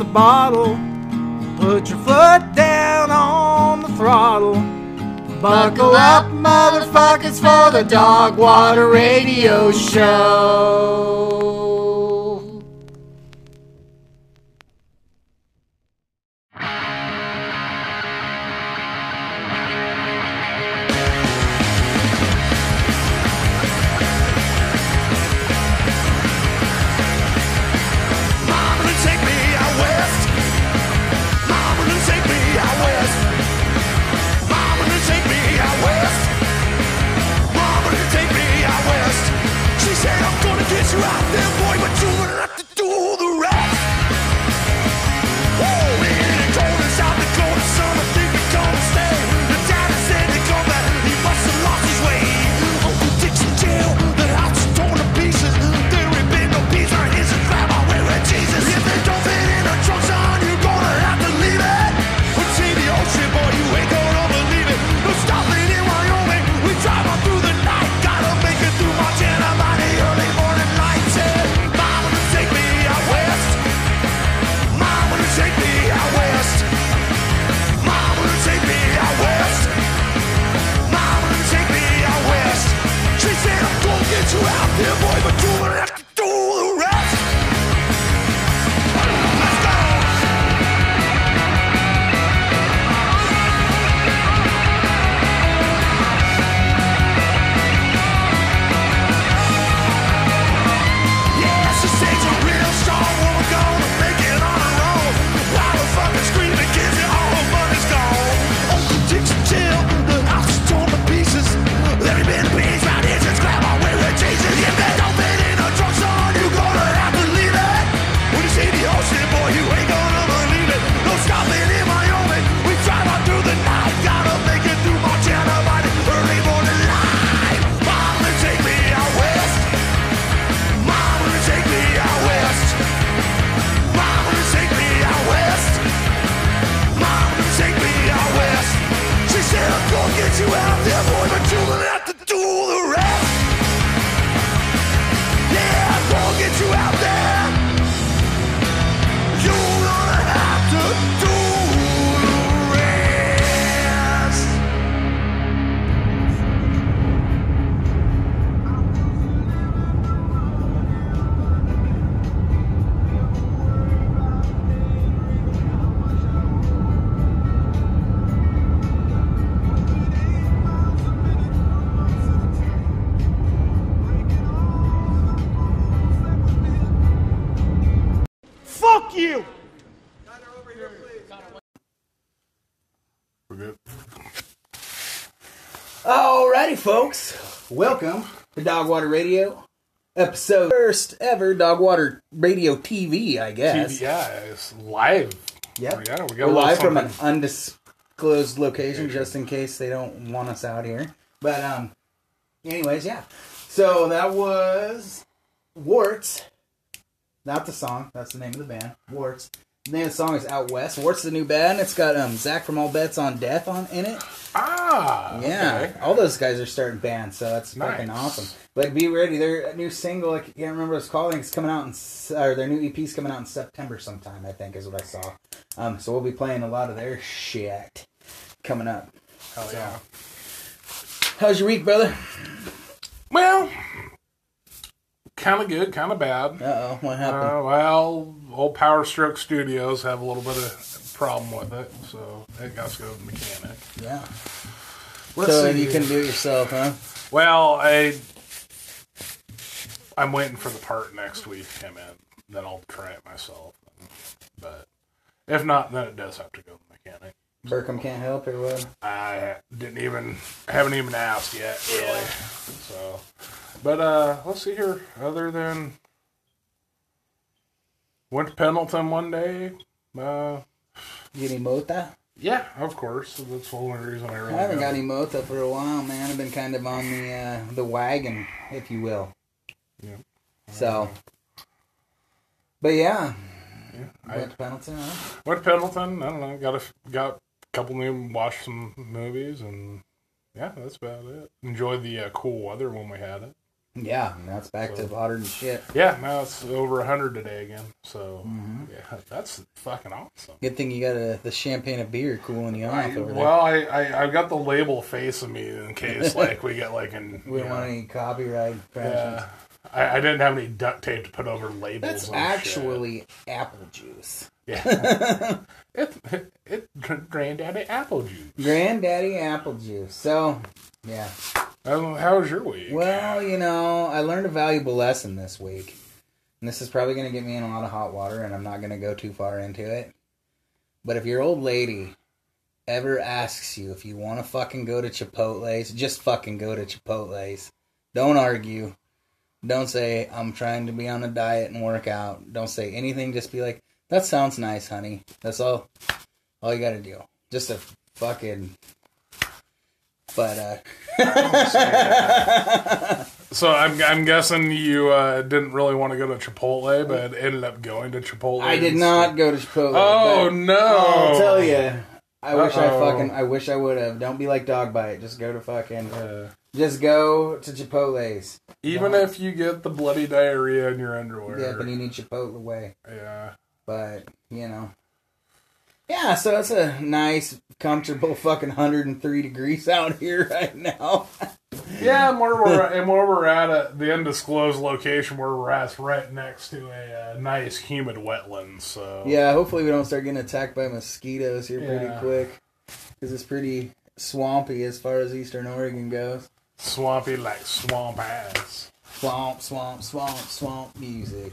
the bottle. Put your foot down on the throttle. Buckle up, motherfuckers, for the Dog Water Radio Show. Alrighty, folks. Welcome to Dog Water Radio, episode first ever Dog Water Radio TV, I guess. TV, yeah, it's live. Yeah, we got We're a little live from an undisclosed location, just in case they don't want us out here. But um, anyways, yeah. So that was Wartz. Not the song. That's the name of the band. Wartz. The name of the song is Out West. What's the new band. It's got um Zach from All Bets on Death on in it. Ah, Yeah, okay. all those guys are starting bands, so that's fucking awesome. But be ready, their new single, I can't remember what it's called. It's coming out in, or their new EP's coming out in September sometime. I think is what I saw. Um, so we'll be playing a lot of their shit coming up. Hell yeah. How's your week, brother? Well, kind of good, kind of bad. Uh oh, what happened? Uh, well, old Power Stroke Studios have a little bit of problem with it, so it got to go to the mechanic. yeah. Let's so see. you can do it yourself, huh? Well, I I'm waiting for the part next week to come in. Then I'll try it myself. But if not, then it does have to go to the mechanic. Burkham can't help or what? I didn't even haven't even asked yet, really. So, but uh, let's see here. Other than went to Pendleton one day. Uh, You get any mota? yeah, of course. That's the only reason I really. I haven't go. got any mota for a while, man. I've been kind of on the uh, the wagon, if you will. Yeah. So, but yeah, Yeah, I went to Pendleton. Huh? went to Pendleton. I don't know. Got a got a couple new watched some movies and yeah, that's about it. Enjoyed the uh, cool weather when we had it. Yeah, and that's back to hotter than shit. Yeah, now it's over hundred today again. So Mm-hmm. yeah, that's fucking awesome. Good thing you got a, the champagne of beer cooling you off over there. well, I, I I've got the label facing me in case like we get like an we don't know, want any copyright yeah. I, I didn't have any duct tape to put over labels. That's actually apple juice. yeah. it, it, it granddaddy apple juice. Granddaddy apple juice. So, yeah. Um, how was your week? Well, you know, I learned a valuable lesson this week. And this is probably going to get me in a lot of hot water, and I'm not going to go too far into it. But if your old lady ever asks you if you want to fucking go to Chipotle's, just fucking go to Chipotle's. Don't argue. Don't say, I'm trying to be on a diet and work out. Don't say anything. Just be like, that sounds nice, honey. That's all, all you got to do. Just a fucking. But, uh. So I'm I'm guessing you uh, didn't really want to go to Chipotle, but ended up going to Chipotle. I did not go to Chipotle. Oh but no! I'll tell you. I wish I fucking. I wish I would have. Don't be like dog bite. Just go to fucking. Uh, Just go to Chipotle's. even if you get the bloody diarrhea in your underwear. Yeah, but you need Chipotle way. yeah. But you know. Yeah, so it's a nice, comfortable fucking 103 degrees out here right now. Yeah, and where we're and where we're at at the undisclosed location where we're at is right next to a uh, nice humid wetland. So yeah, hopefully we don't start getting attacked by mosquitoes here pretty Yeah. quick. Because it's pretty swampy as far as Eastern Oregon goes. swampy like swamp ass. Swamp, swamp, swamp, swamp music.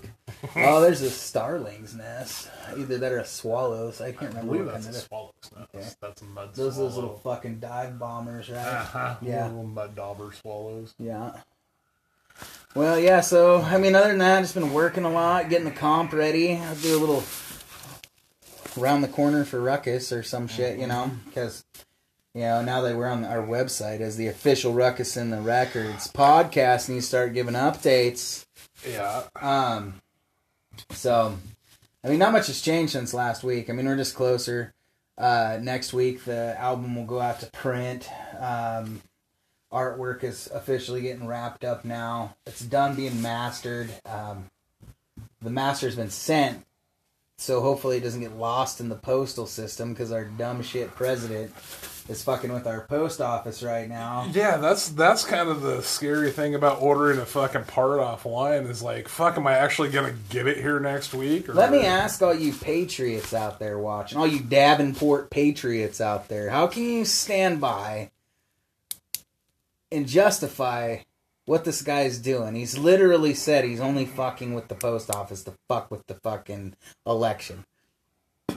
oh, there's a starling's nest. Either that or a swallows. I I can't remember believe what that's a swallow's nest. Okay. That's a mud. Those are those little fucking dive bombers, right? Uh-huh. Yeah. Little mud dauber swallows. Yeah. Well, yeah. So I mean, other than that, just been working a lot, getting the comp ready. I'll do a little around the corner for Ruckus or some shit, you know, because you know now that we're on our website as the official Ruckus in the Records podcast, and you start giving updates. Yeah. Um, so, I mean, not much has changed since last week. I mean, we're just closer. Uh, next week, the album will go out to print. Um, artwork is officially getting wrapped up now. It's done being mastered. Um, the master's been sent, so hopefully it doesn't get lost in the postal system because our dumb shit president is fucking with our post office right now. Yeah, that's that's kind of the scary thing about ordering a fucking part offline is like, fuck, am I actually gonna get it here next week? Or Let me ask all you patriots out there watching, all you Davenport patriots out there, how can you stand by and justify what this guy's doing? He's literally said he's only fucking with the post office to fuck with the fucking election.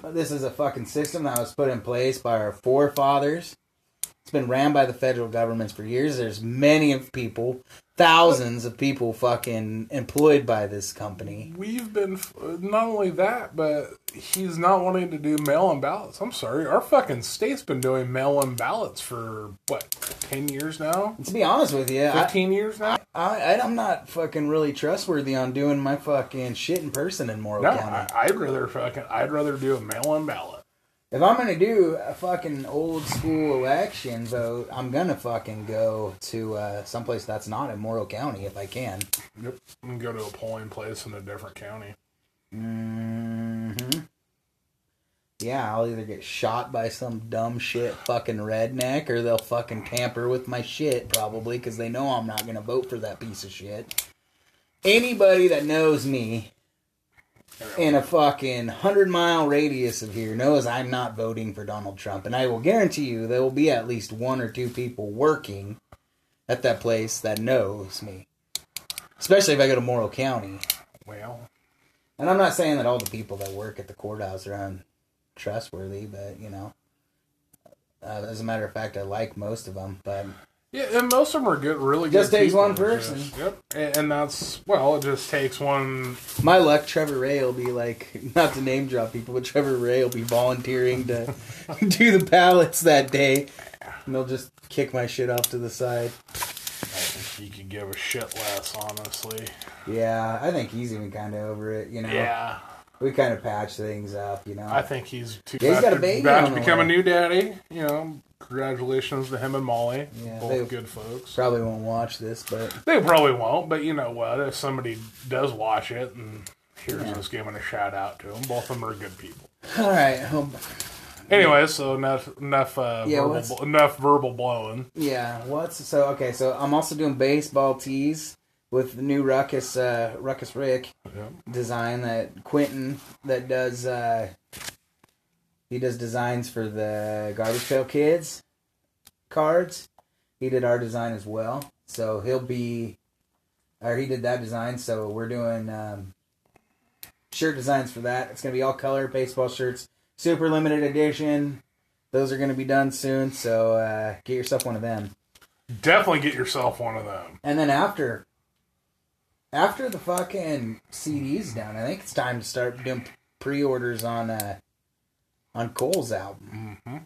This is a fucking system that was put in place by our forefathers. It's been ran by the federal governments for years. There's many people, thousands of people fucking employed by this company. We've been not only that, but he's not wanting to do mail-in ballots. I'm sorry, our fucking state's been doing mail-in ballots for what, ten years now, To be honest with you, I, fifteen years now. I, I'm not fucking really trustworthy on doing my fucking shit in person in Morrow No, County. I, I'd rather fucking, I'd rather do a mail-in ballot. If I'm gonna do a fucking old school election vote, I'm gonna fucking go to uh, someplace that's not in Morrow County if I can. Yep, and go to a polling place in a different county. Mm-hmm. Yeah, I'll either get shot by some dumb shit fucking redneck, or they'll fucking tamper with my shit probably because they know I'm not gonna vote for that piece of shit. Anybody that knows me in a fucking hundred mile radius of here knows I'm not voting for Donald Trump, and I will guarantee you there will be at least one or two people working at that place that knows me, especially if I go to Morrow County. Well, And I'm not saying that all the people that work at the courthouse are untrustworthy, but you know, uh, as a matter of fact, I like most of them. But yeah, and most of them are good, really Just good. Just takes one person. Just- yep, and, and that's well, it just takes one. my luck, Trevor Ray will be like, not to name drop people, but Trevor Ray will be volunteering to do the ballots that day, and they'll just kick my shit off to the side. I think you could give a shit less, honestly. Yeah, I think he's even kind of over it. You know, Yeah, we kind of patch things up, you know. I think he's too Yeah, he's got a to- baby about to become way. a new daddy. You know, congratulations to him and Molly. Yeah, both good folks. Probably won't watch this, but They probably won't, but you know what? If somebody does watch it and here's Yeah. us giving a shout out to them, both of them are good people. all right. well, Anyway, so enough enough uh, Yeah, verbal, enough verbal blowing. Yeah, what's so okay? So I'm also doing baseball tees with the new Ruckus uh, Ruckus Rick Yeah. design that Quentin that does. Uh, he does designs for the Garbage Pail Kids cards. He did our design as well, so he'll be, or he did that design. So we're doing um, shirt designs for that. It's gonna be all color baseball shirts, super limited edition. Those are gonna be done soon, so uh, get yourself one of them. Definitely get yourself one of them. And then after, after the fucking CD's done, I think it's time to start doing pre-orders on uh, on Cole's album. hmm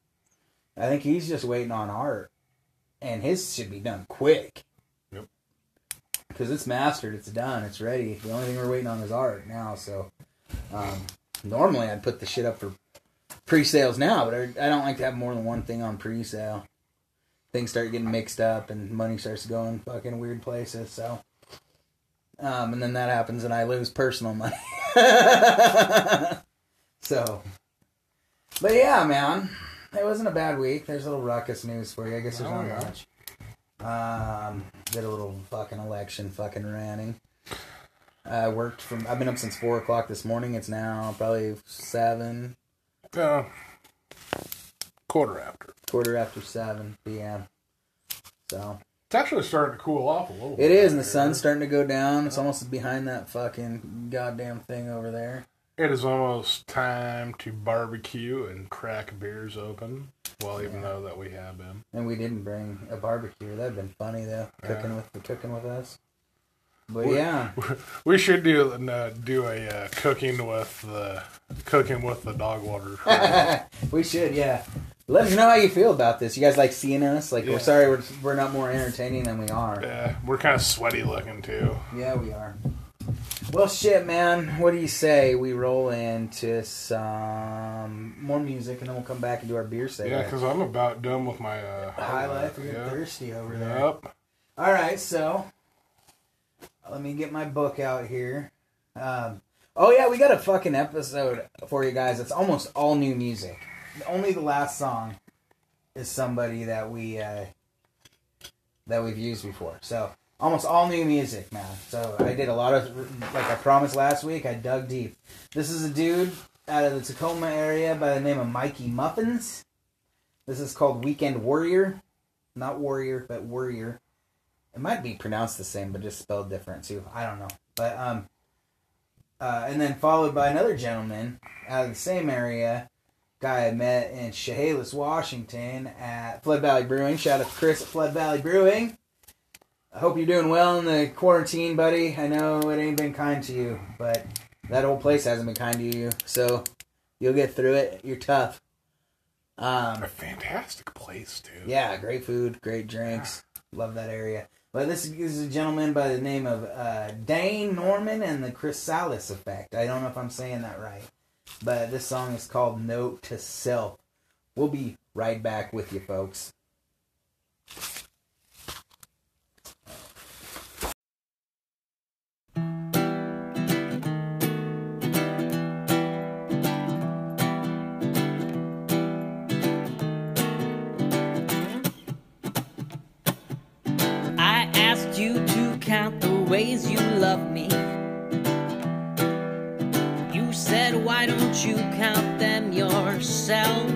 I think he's just waiting on art, and his should be done quick. Yep. Because it's mastered, it's done, it's ready. The only thing we're waiting on is art now. So, um, normally I'd put the shit up for pre-sales now, but I, I don't like to have more than one thing on pre-sale. Things start getting mixed up, and money starts going fucking weird places. So, um, and then that happens, and I lose personal money. so, but yeah, man, it wasn't a bad week. There's a little ruckus news for you. I guess there's Oh, not yeah. much. Um, did a little fucking election fucking ranting. I worked from. I've been up since four o'clock this morning. It's now probably seven, Yeah. Quarter after. quarter after seven p.m. So It's actually starting to cool off a little. it is, and the sun's starting to go down. It's almost behind that fucking goddamn thing over there. It is almost time to barbecue and crack beers open. Well, even though that we have been. And we didn't bring a barbecue. That'd been funny though, cooking Yeah. with the cooking with us. But We- yeah, We should do uh, do a uh, cooking with the cooking with the dog water. we should. Yeah, let us know how you feel about this. You guys like seeing us? Like Yeah. we're sorry we're we're not more entertaining than we are. yeah, we're kind of sweaty looking too. Yeah, we are. Well, shit, man. What do you say we roll into some more music and then we'll come back and do our beer Yeah, because I'm about done with my uh, High life, you're thirsty over there. Yep. All right, so let me get my book out here. Um, oh yeah, we got a fucking episode for you guys. It's almost all new music. Only the last song is somebody that we uh, that we've used before. So almost all new music, man. So I did a lot of like I promised last week. I dug deep. This is a dude out of the Tacoma area by the name of Mikey Muffins. This is called Weekend Warrior, not Warrior, but Warrior. It might be pronounced the same, but just spelled different too. I don't know. But um, uh, and then followed by another gentleman out of the same area, guy I met in Chehalis, Washington, at Flood Valley Brewing. Shout out to Chris at Flood Valley Brewing. I hope you're doing well in the quarantine, buddy. I know it ain't been kind to you, but that old place hasn't been kind to you. So you'll get through it. You're tough. Um, A fantastic place too. yeah, great food, great drinks. Love that area. But this is a gentleman by the name of uh, Dane Norman and the Chrysalis Effect. I don't know if I'm saying that right. But this song is called Note to Self. We'll be right back with you, folks. I asked you to count the ways you love me. Said, Why don't you count them yourself?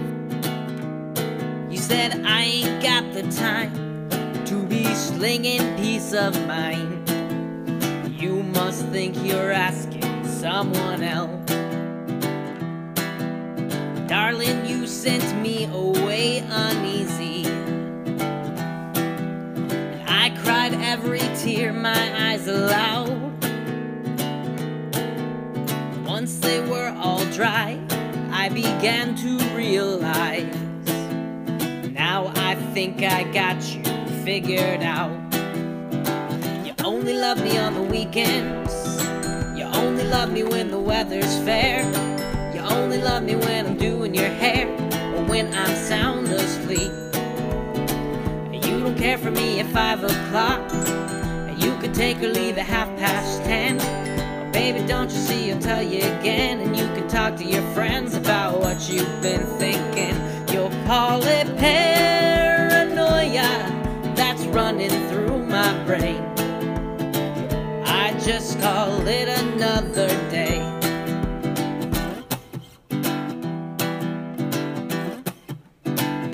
You said, I ain't got the time to be slinging peace of mind. You must think you're asking someone else. Darling, you sent me away uneasy. And I cried every tear my eyes allowed. Once they were all dry, I began to realize. Now I think I got you figured out. You only love me on the weekends. You only love me when the weather's fair. You only love me when I'm doing your hair or when I'm sound asleep. You don't care for me at five o'clock. You could take or leave at half past ten. Baby, don't you see? I'll tell you again, and you can talk to your friends about what you've been thinking. You'll call it paranoia that's running through my brain. I just call it another day.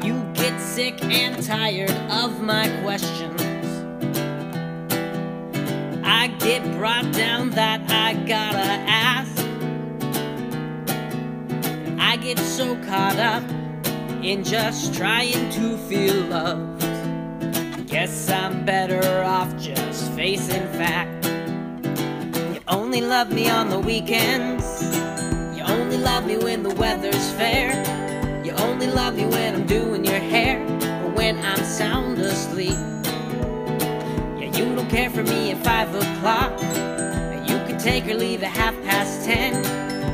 You get sick and tired of my questions. Get brought down that I gotta ask. I get so caught up in just trying to feel loved. Guess I'm better off just facing fact. You only love me on the weekends. You only love me when the weather's fair. You only love me when I'm doing your hair or when I'm sound asleep. You don't care for me at five o'clock. You can take or leave at half past ten.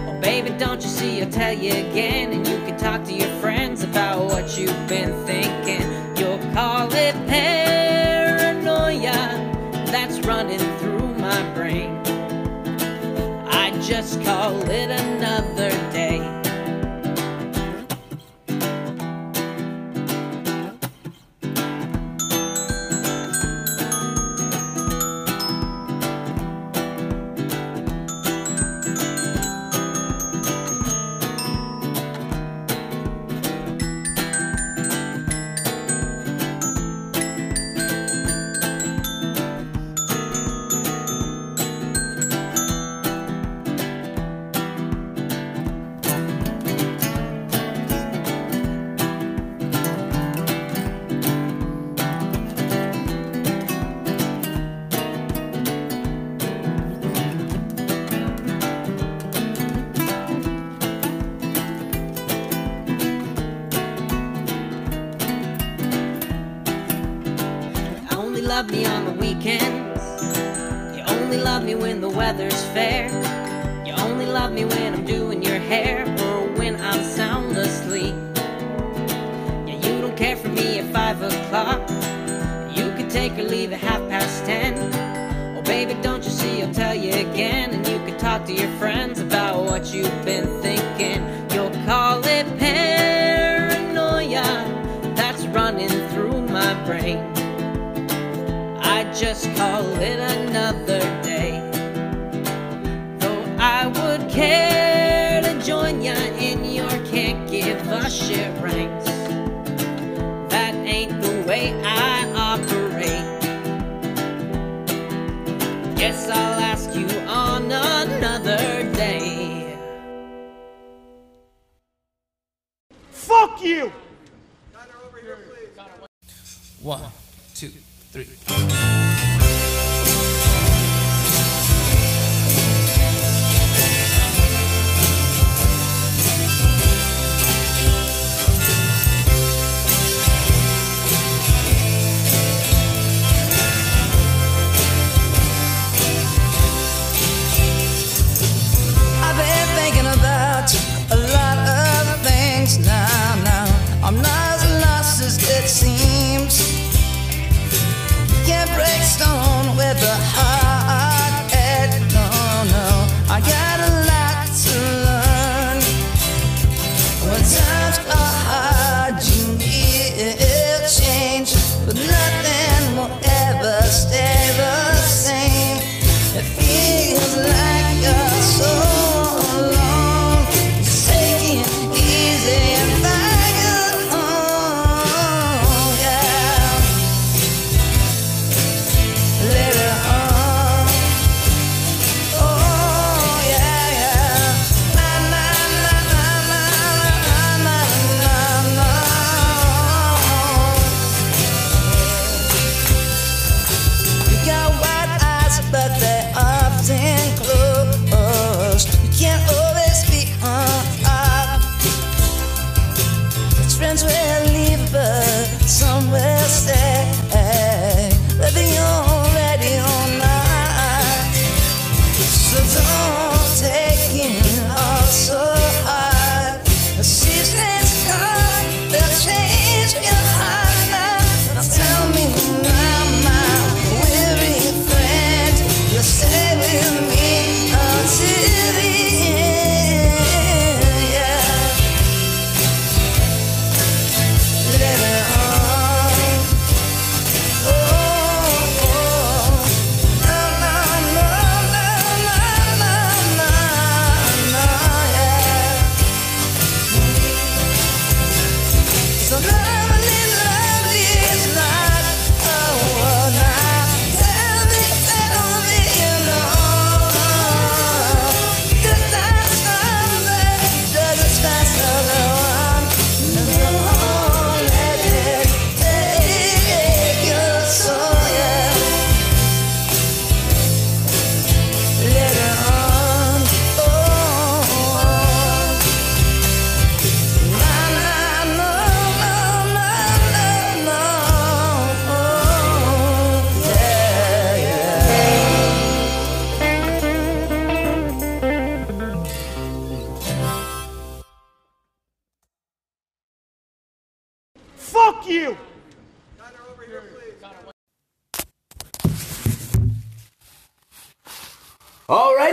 Oh, baby, don't you see? I'll tell you again, and you can talk to your friends about what you've been thinking. You'll call it paranoia that's running through my brain. I just call it another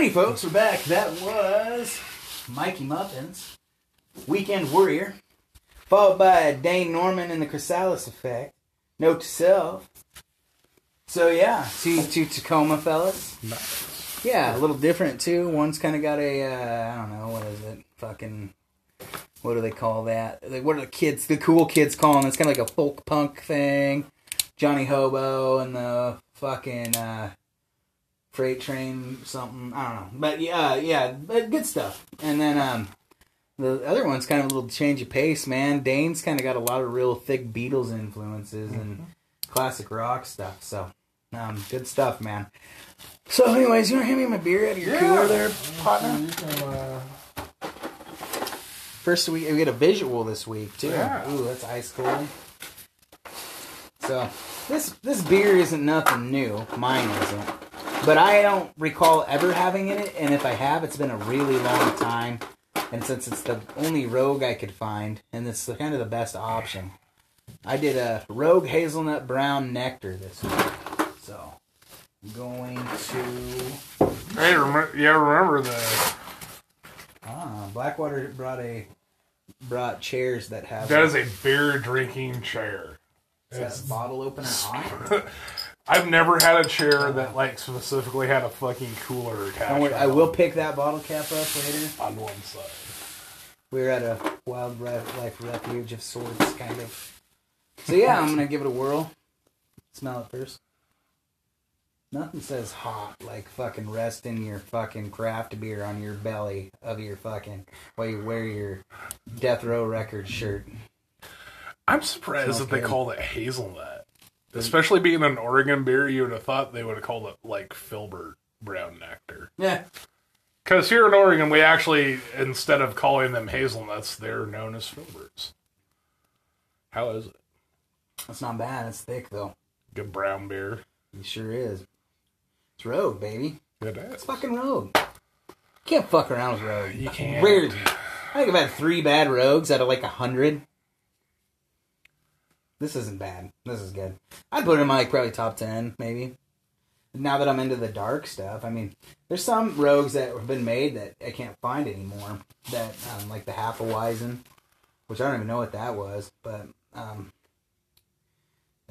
Alrighty, folks, we're back. That was Mikey Muffins, Weekend Warrior, followed by Dane Norman and the Chrysalis Effect. Note to self. So yeah, two two Tacoma fellas. Yeah, a little different too. One's kind of got a uh, I don't know what is it, fucking. What do they call that? Like, what are the kids, the cool kids calling? it? It's kind of like a folk punk thing. Johnny Hobo and the fucking uh, freight train something. I don't know, but yeah, yeah, but good stuff. And then um, the other one's kind of a little change of pace, man. Dane's kind of got a lot of real thick Beatles influences and classic rock stuff. So, um, good stuff, man. So, anyways, you want to hand me my beer out of your cooler there, partner? Uh, First, we, we get a visual this week too. Yeah. Ooh, that's ice cold. So this this beer isn't nothing new. Mine isn't, but I don't recall ever having it. And if I have, it's been a really long time. And since it's the only Rogue I could find, and it's the, kind of the best option, I did a Rogue Hazelnut Brown Nectar this week. So I'm going to hey, remember, yeah, remember the ah Blackwater brought a brought chairs that have that is a beer drinking chair. is that bottle opener on. I've never had a chair that like specifically had a fucking cooler attached. Don't I will pick that bottle cap up later. on one side. We were at a wildlife refuge of sorts, kind of. So yeah, I'm gonna give it a whirl. Smell it first. Nothing says hot like fucking resting your fucking craft beer on your belly of your fucking while you wear your Death Row record shirt. I'm surprised Smells that they good. called it hazelnut. Especially being an Oregon beer, you would have thought they would have called it like Filbert brown nectar. Yeah. Because here in Oregon, we actually, instead of calling them hazelnuts, they're known as Filberts. How is it? That's not bad. It's thick though. Good brown beer. It sure is. It's Rogue, baby. It is. It's fucking Rogue. You Can't fuck around with Rogue. You can't. Weird. I think I've had three bad rogues out of like a hundred. This isn't bad. This is good. I'd put it in my like probably top ten, maybe. Now that I'm into the dark stuff, I mean, there's some rogues that have been made that I can't find anymore. That um, like the Hefeweizen, which I don't even know what that was, but um,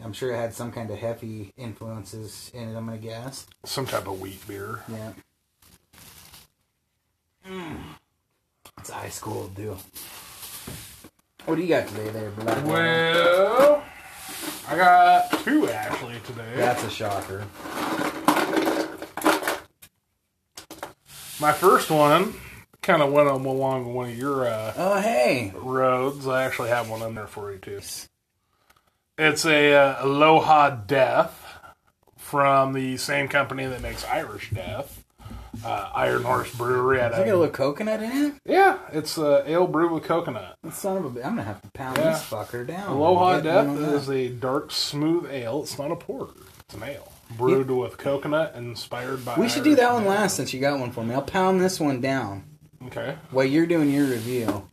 I'm sure it had some kind of heavy influences in it. I'm gonna guess. Some type of wheat beer. Yeah. It's ice cold, dude. What do you got today, there, Black? Well, I got two actually today. That's a shocker. My first one kind of went along one of your uh, Oh, hey. roads. I actually have one in there for you too. It's a uh, Aloha Death from the same company that makes Irish Death, uh, Iron Horse Brewery. Is there got a little coconut in it? yeah, it's uh, ale brewed with coconut. Son of a. bi- I'm gonna have to pound Yeah. this fucker down. Aloha Get Death one of is a dark, smooth ale. It's not a porter; it's an ale brewed with coconut, inspired by. We should do Irish that one ale. last since you got one for me. I'll pound this one down Okay. while you're doing your review,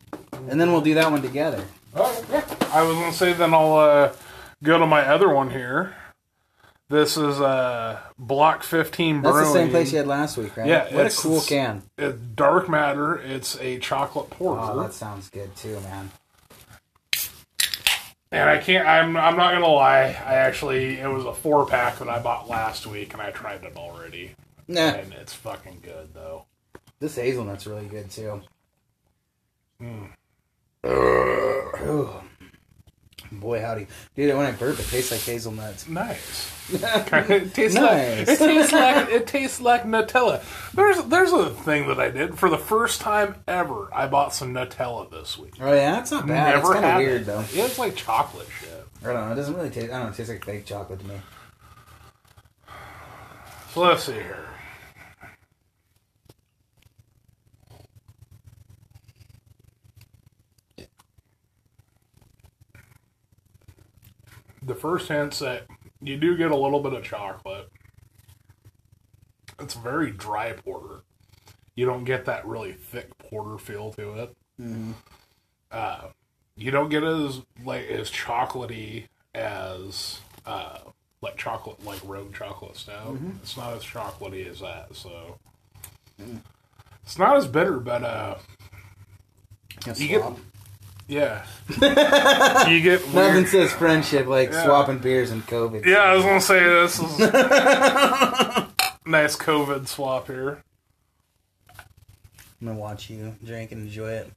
and then we'll do that one together. Oh, yeah. I was gonna say then I'll uh, go to my other one here. This is uh, Block 15 That's Brewing. the same place you had last week, right? Yeah, What a cool it's- can. It's dark matter. It's a chocolate porter, Oh, that sounds good too, man. and I can't. I'm. I'm not gonna lie. I actually it was a four pack that I bought last week, and I tried it already, Nah, and it's fucking good though. this hazelnut's really good too. Mm. Boy, howdy, dude! When I burp, it tastes like hazelnuts. Nice. it tastes Nice. like it tastes like it tastes like Nutella. There's there's a thing that I did for the first time ever. I bought some Nutella this week. Oh yeah, that's not bad. Never it's kind of weird it. though. Yeah, it's like chocolate shit. I don't know. It doesn't really taste. I don't know. It tastes like fake chocolate to me. So let's see here. The first hint's that you do get a little bit of chocolate. It's a very dry porter. You don't get that really thick porter feel to it. Uh, you don't get as like as chocolatey as uh like chocolate like rogue chocolate stout. Mm-hmm. It's not as chocolatey as that, so it's not as bitter, but uh you get. Yeah. you get Nothing says friendship like Yeah. swapping beers and COVID. Yeah, I was gonna say this is nice COVID swap here. I'm gonna watch you drink and enjoy it.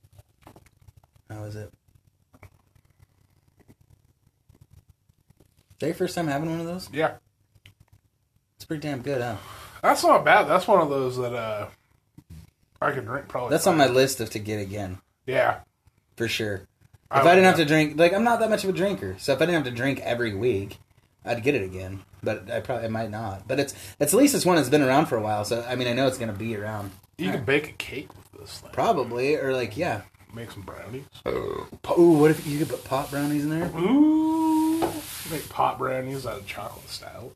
How is it? Is that your first time having one of those? Yeah. It's pretty damn good, huh? That's not bad. That's one of those that uh I can drink probably. That's on my list of to get again, Yeah. For sure. If I I, didn't have that. to drink, like I'm not that much of a drinker, so if I didn't have to drink every week, I'd get it again. But I probably I might not. But it's it's at least it's one that's been around for a while, so I mean I know it's gonna be around. You can bake a cake with this thing. Probably or like yeah. Make some brownies. Oh. Ooh, what if you could put pot brownies in there? Ooh. Make pot brownies out of chocolate stout.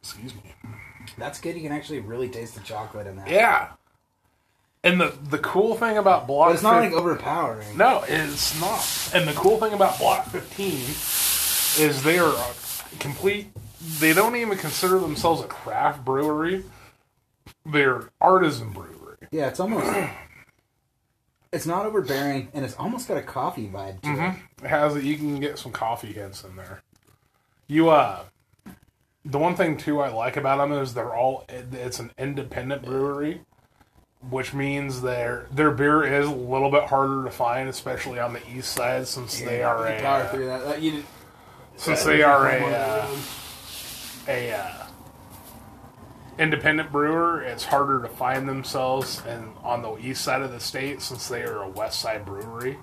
Excuse me. That's good. You can actually really taste the chocolate in that. Yeah. And the the cool thing about Block But it's not like overpowering. No, it's not. And the cool thing about Block 15 is they are a complete. They don't even consider themselves a craft brewery. They're artisan brewery. Yeah, it's almost. It's not overbearing, and it's almost got a coffee vibe to it. It has you can get some coffee hints in there. You uh, the one thing too I like about them is they're all it's an independent brewery, which means their their beer is a little bit harder to find, especially on the east side since they are a Power uh, through that. That- you- since they are a uh, a uh, independent brewer, it's harder to find themselves and on the east side of the state since they are a west side brewery.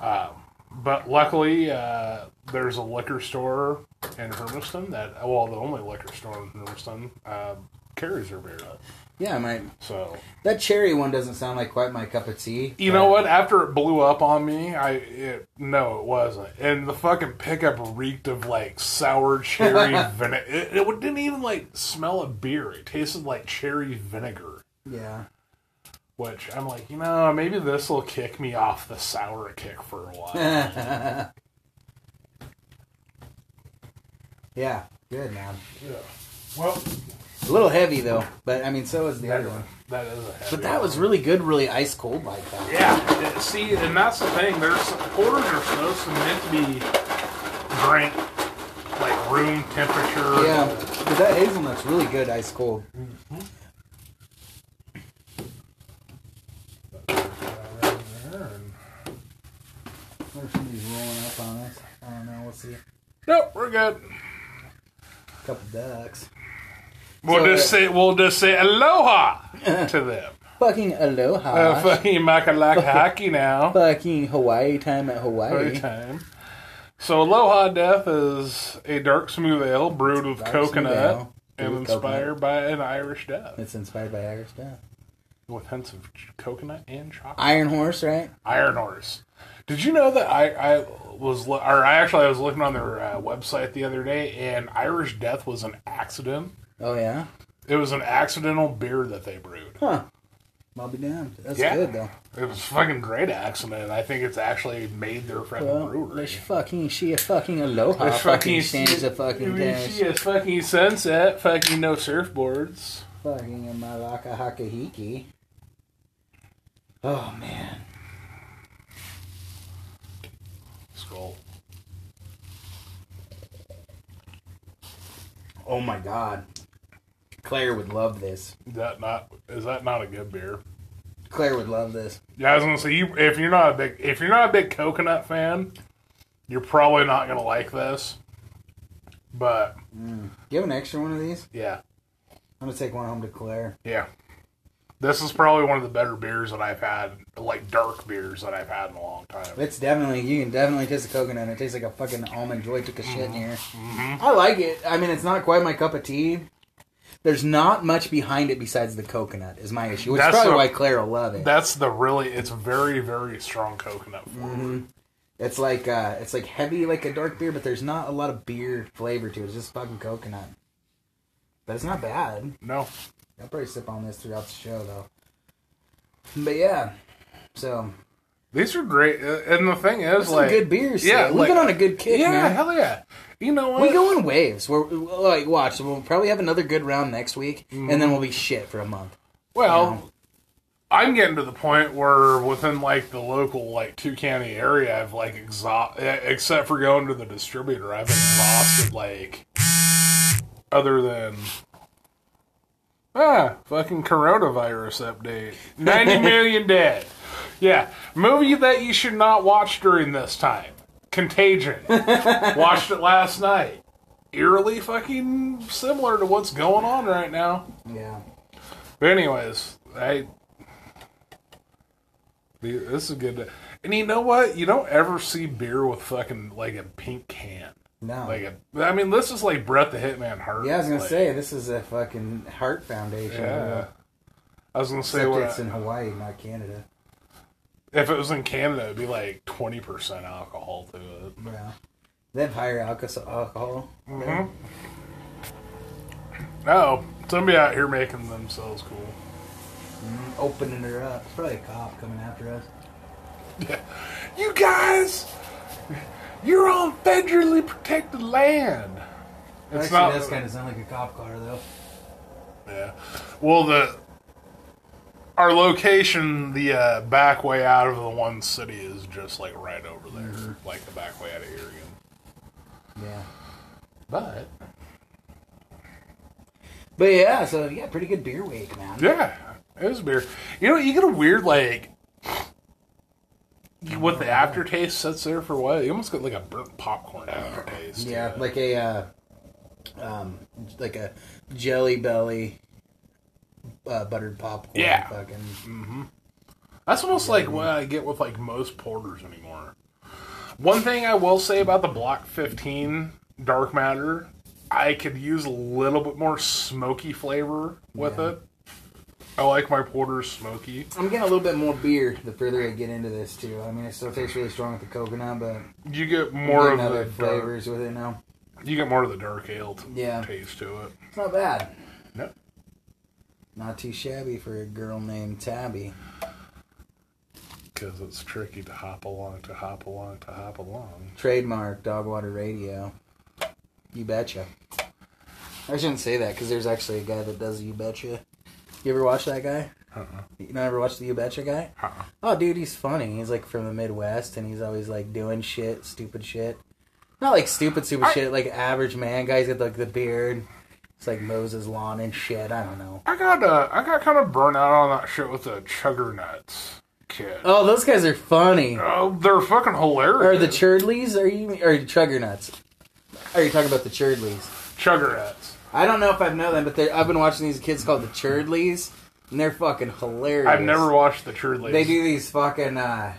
Um, but luckily, uh, there's a liquor store in Hermiston that well, the only liquor store in Hermiston uh, carries their beer. Yeah, my So that cherry one doesn't sound like quite my cup of tea. you know what? After it blew up on me, I it, no, it wasn't. And the fucking pickup reeked of like sour cherry vinegar. It, it didn't even like smell of beer. It tasted like cherry vinegar. Yeah. Which I'm like, you know, maybe this will kick me off the sour kick for a while. Yeah, good man. Yeah. Well, A little heavy though, but I mean, so is the that, other one. that is a heavy But that was really good, really ice cold like that. Yeah, see, and that's the thing. There's porters are supposed to meant to be drink like room temperature. Yeah, but that hazelnut's really good, ice cold. There's somebody's rolling up on us. I don't know. We'll see. Nope, we're good. couple ducks. We'll So, just say we'll just say aloha to them. Fucking aloha. Uh, fucking makalakahaki now. Fucking Hawaii time at Hawaii. Every time. So Aloha Death is a dark smooth ale brewed with coconut and with inspired by an Irish death It's inspired by Irish death. with hints of coconut and chocolate. Iron Horse, right? Iron Horse. Did you know that I, I was or I actually I was looking on their uh, website the other day and Irish Death was an accident. Oh yeah. It was an accidental beer that they brewed. Huh. I'll be damned. That's Yeah. good though. It was a fucking great accident. I think it's actually made their fucking Well, brewery. let's fucking she a fucking aloha. Fucking fucking stands a fucking dance. see a fucking sunset. Fucking no surfboards. Fucking a malaka hakahiki. Oh man. Skull. Oh my god. Claire would love this. Is that not? Is that not a good beer? Claire would love this. Yeah, I was gonna say you. If you're not a big, if you're not a big coconut fan, you're probably not gonna like this. But Do you have an extra one of these? yeah, I'm gonna take one home to Claire. yeah, this is probably one of the better beers that I've had, like dark beers that I've had in a long time. It's definitely you can definitely taste the coconut. It tastes like a fucking almond joy took a shit in mm-hmm. here. I like it. I mean, it's not quite my cup of tea. There's not much behind it besides the coconut. Is my issue, which That's is probably a- why Claire will love it. That's the really. It's very very strong coconut flavor. It's like uh, it's like heavy like a dark beer, but there's not a lot of beer flavor to it. It's just fucking coconut. But it's not bad. No, I'll probably sip on this throughout the show though. But yeah, so These are great, uh, and the thing is, like, good beers. Yeah, we've like- been on a good kick, yeah, man. hell yeah. You know what? We go in waves. We're like, watch. We'll probably have another good round next week, and then we'll be shit for a month. Well, I'm getting to the point where within like the local like two county area, I've like exhausted. except for going to the distributor, I've exhausted like other than ah fucking coronavirus update, ninety million dead. Yeah, movie that you should not watch during this time. Contagion. Watched it last night. Eerily fucking similar to what's going on right now. Yeah. But anyways, I this is good. And you know what? You don't ever see beer with fucking like a pink can. No. Like a, I mean, this is like Bret the Hitman Hart. yeah, I was gonna like, say this is a fucking heart foundation. Yeah. I was gonna say Except what it's in Hawaii, not Canada. If it was in Canada, it'd be like twenty percent alcohol to it. Yeah. They have higher alcohol. Mm-hmm. Oh, somebody out here making themselves cool. Opening her up. It's probably a cop coming after us. You guys, you're on federally protected land. It's Actually, not. does kind of sound like a cop car, though. Yeah. Well, the our location, the uh, back way out of the one city is just like right over there, Mm-hmm. like the back way out of Oregon. Yeah. But But yeah, so yeah, pretty good beer week, man. yeah, it was beer. You know, you get a weird like. What the aftertaste sits there for what? You almost get like a burnt popcorn aftertaste. Yeah, like a uh, um, like a jelly belly uh, buttered popcorn. Yeah. fucking. Mm-hmm. That's almost like what I get with like most porters anymore. One thing I will say about the Block 15 Dark Matter, I could use a little bit more smoky flavor with Yeah. it. I like my porters smoky. I'm getting a little bit more beer the further I get into this too. I mean, it still tastes really strong with the coconut, but You get more of the other dark, flavors with it now. you get more of the dark ale t- Yeah. taste to it. It's not bad. No. Not too shabby for a girl named Tabby. Because it's tricky to hop along, to hop along, to hop along. Trademark Dogwater Radio. You betcha. I shouldn't say that because there's actually a guy that does You Betcha. You ever watch that guy? Uh-uh. You never watched the You Betcha guy? Uh-uh. Oh, dude, he's funny. He's like from the Midwest, and he's always like doing shit, stupid shit. Not like stupid, stupid I- shit. Like average man. Guys got like the beard. It's like Moses lawn and shit. I don't know. I got uh, I got kind of burnt out on that shit with the Chugger Nuts kid. Oh, those guys are funny. Oh, they're fucking hilarious. Or the Cherdleys? Are you or Chugger Nuts? Are you talking about the Cherdleys? Chuggerettes. I don't know if I've know them, but I've been watching these kids called the Cherdleys, and they're fucking hilarious. I've never watched the Cherdleys. They do these fucking uh,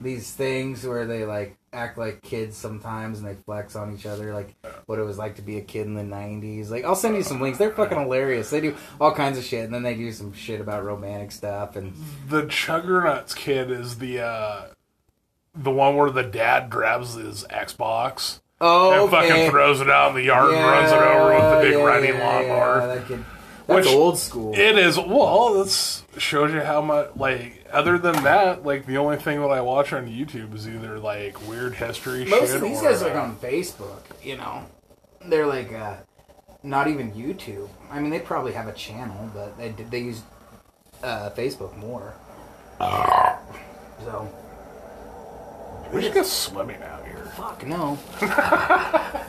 these things where they like act like kids sometimes, and they flex on each other, like what it was like to be a kid in the '90s. Like I'll send you some links. They're fucking hilarious. They do all kinds of shit, and then they do some shit about romantic stuff and. The Chuggernuts kid is the uh, the one where the dad grabs his Xbox Oh, and fucking throws it out in the yard and runs it over with the big yeah, running yeah, lawnmower. yeah, that kid- that's Which- old school. It is well. this shows you how much. Like other than that, like the only thing that I watch on YouTube is either like weird history Most shit of these or, guys are like uh, on Facebook, you know. They're like uh, not even YouTube. I mean, they probably have a channel, but they they use uh, Facebook more. So We should go swimming out here. fuck no.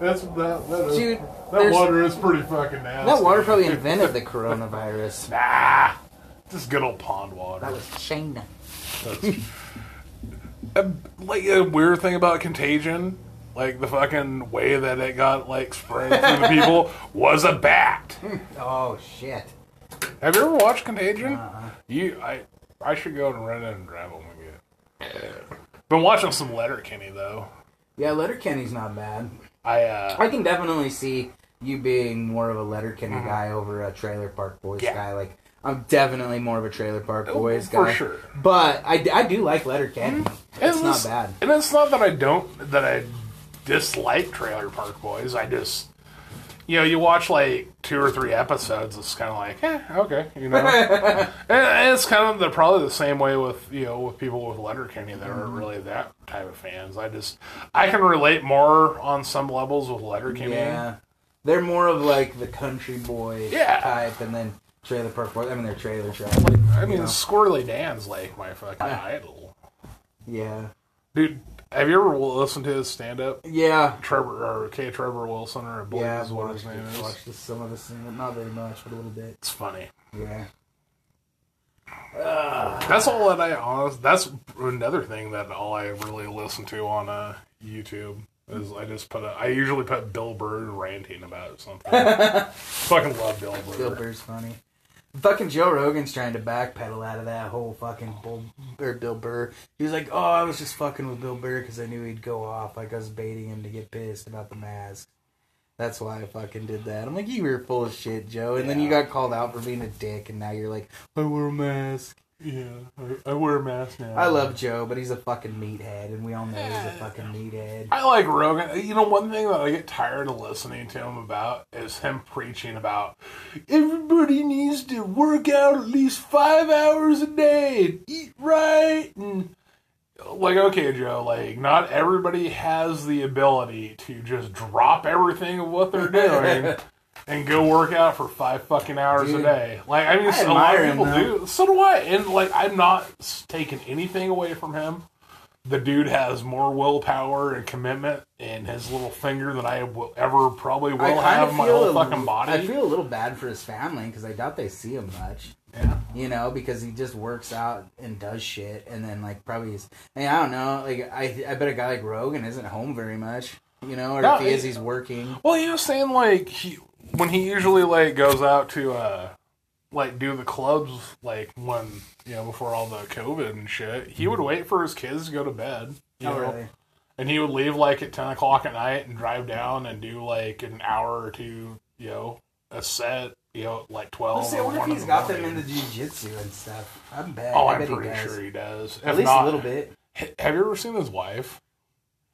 That's that. That, is, Dude, that there's- water is pretty fucking nasty. That water probably invented the coronavirus. Nah, just good old pond water. That was China. like a weird thing about Contagion, like the fucking way that it got like spread through the people was a bat. Oh shit. Have you ever watched Contagion? Uh-huh. You, I, I should go and rent it and grab them again. Been watching some Letterkenny though. Yeah, Letterkenny's not bad. I, uh, I can definitely see you being more of a Letterkenny guy over a Trailer Park Boys Mm-hmm. Yeah. guy. Like I'm definitely more of a Trailer Park Oh, Boys for guy. sure. But I, I do like Letterkenny. It's not it's- bad. And it's not that I don't that I dislike Trailer Park Boys. I just you know, you watch like two or three episodes, it's kind of like, eh, okay, you know. and, and it's kind of the probably the same way with you know with people with Letterkenny that aren't really that type of fans. I just I can relate more on some levels with Letterkenny. Yeah, they're more of like the country boy Yeah. type, and then trailer park boy. I mean, they're trailer trash. I mean, know? Squirrely Dan's like my fucking idol, Yeah, dude. Have you ever listened to his stand up? yeah, Trevor or K. Trevor Wilson or I believe yeah. is what his name is. watched some of this, not very much, but a little bit. It's funny. Yeah, That's all that I honest. That's another thing that all I really listen to on uh, YouTube is I just put a. I usually put Bill Burr ranting about something. Fucking love Bill Burr. Bill Burr's funny. Fucking Joe Rogan's trying to backpedal out of that whole fucking Bull, or Bill Burr. He was like, "Oh, I was just fucking with Bill Burr because I knew he'd go off. Like I was baiting him to get pissed about the mask. That's why I fucking did that." I'm like, "You were full of shit, Joe." And then you got called out for being a dick, and now you're like, "I wear a mask." Yeah, I, I wear a mask now. I love Joe, but he's a fucking meathead, and we all know he's a fucking meathead. I like Rogan. You know, one thing that I get tired of listening to him about is him preaching about everybody needs to work out at least five hours a day and eat right and like okay joe like not everybody has the ability to just drop everything of what they're doing and go work out for five fucking hours Dude, a day like i mean I a lot of admire him, people do so do i and like i'm not taking anything away from him the dude has more willpower and commitment in his little finger than I will ever probably will have in my whole a- fucking body. I feel a little bad for his family because I doubt they see him much. yeah. you know, because he just works out and does shit, and then like probably is. I, mean, I don't know. Like I, I bet a guy like Rogan isn't home very much, you know, or No, if he is, he's working. Well, he was saying like he when he usually like goes out to uh like do the clubs like when you know before all the COVID and shit, he would wait for his kids to go to bed. You Oh, know? really? And he would leave like at ten o'clock at night and drive down and do like an hour or two, you know, a set, you know, like twelve. Say, wonder if he's the got them morning. into jujitsu and stuff. I'm bet. Oh, I he pretty sure he does. At least not- a little bit. Have you ever seen his wife?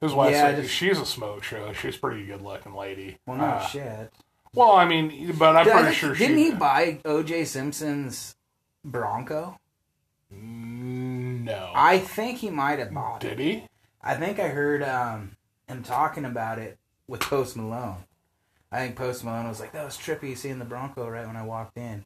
His wife, Yeah, yeah, just- she's a smoke show. She's a pretty good looking lady. Well, no Uh, shit. Well, I mean, but I'm Did- pretty sure didn't she. he buy O.J. Simpson's Bronco? No. I think he might have bought it. Did he? I think I heard um, him talking about it with Post Malone. I think Post Malone was like, "That was trippy seeing the Bronco right when I walked in."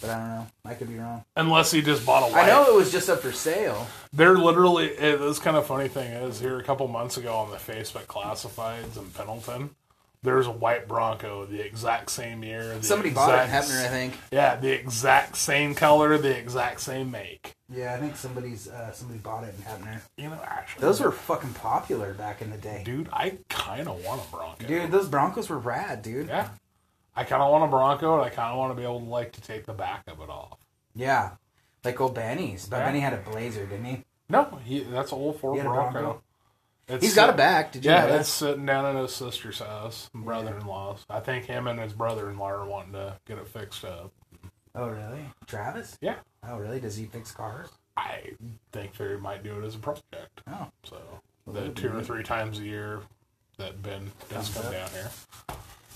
But I don't know. I could be wrong. Unless he just bought a. I know it was just up for sale. They're literally. It, this kind of funny thing is here a couple months ago on the Facebook classifieds in Pendleton. There's a white Bronco, the exact same year. the Somebody bought it in exact- Heppner, I think. Yeah, the exact same color, the exact same make. Yeah, I think somebody's uh, somebody bought it in Heppner. You know, actually, Those were fucking popular back in the day. dude. I kind of want a Bronco. Dude, those Broncos were rad, dude. Yeah. I kind of want a Bronco, and I kind of want to be able to like to take the back of it off. Yeah. Like old Benny's. But Yeah. Benny had a blazer, didn't he? No, he, that's an old Ford He had a Bronco. Bronco? It's He's got a back. Did you Yeah, know that? it's sitting down in his sister's house, brother-in-law's. I think him and his brother-in-law are wanting to get it fixed up. Oh, really? Travis? Yeah, Oh, really? Does he fix cars? I think they might do it as a project. Oh. So the two or three times a year that Ben does come down here.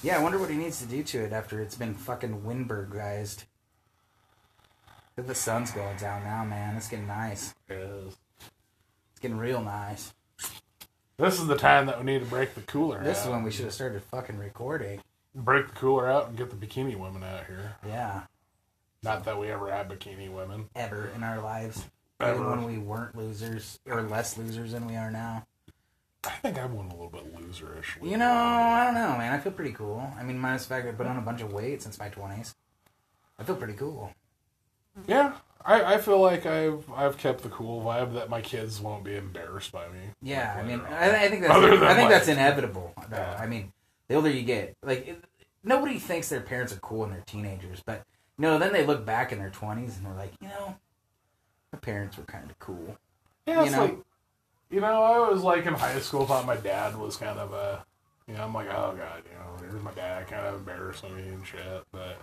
Yeah, I wonder what he needs to do to it after it's been fucking Windbergized. The sun's going down now, man. It's getting nice. Is It's getting real nice. This is the time that we need to break the cooler This out. is when we should have started fucking recording. break the cooler out and get the bikini women out here. Yeah, Not that we ever had bikini women. ever in our lives. Even when we weren't losers, or less losers than we are now. I think I went a little bit loserish. You know, I don't know, man. I feel pretty cool. I mean, minus the fact I've put on a bunch of weight since my 20s. I feel pretty cool. Yeah, I, I feel like I've I've kept the cool vibe that my kids won't be embarrassed by me. Yeah, I mean. I, I think that's I think like- that's inevitable. Though. Yeah. I mean, the older you get, like it, nobody thinks their parents are cool when they're teenagers, but you know, then they look back in their twenties and they're like, you know, my parents were kind of cool. yeah, you it's know? like you know, I was like in high school, thought my dad was kind of a, you know, I'm like, oh god, you know, there's my dad, kind of embarrassing me and shit. But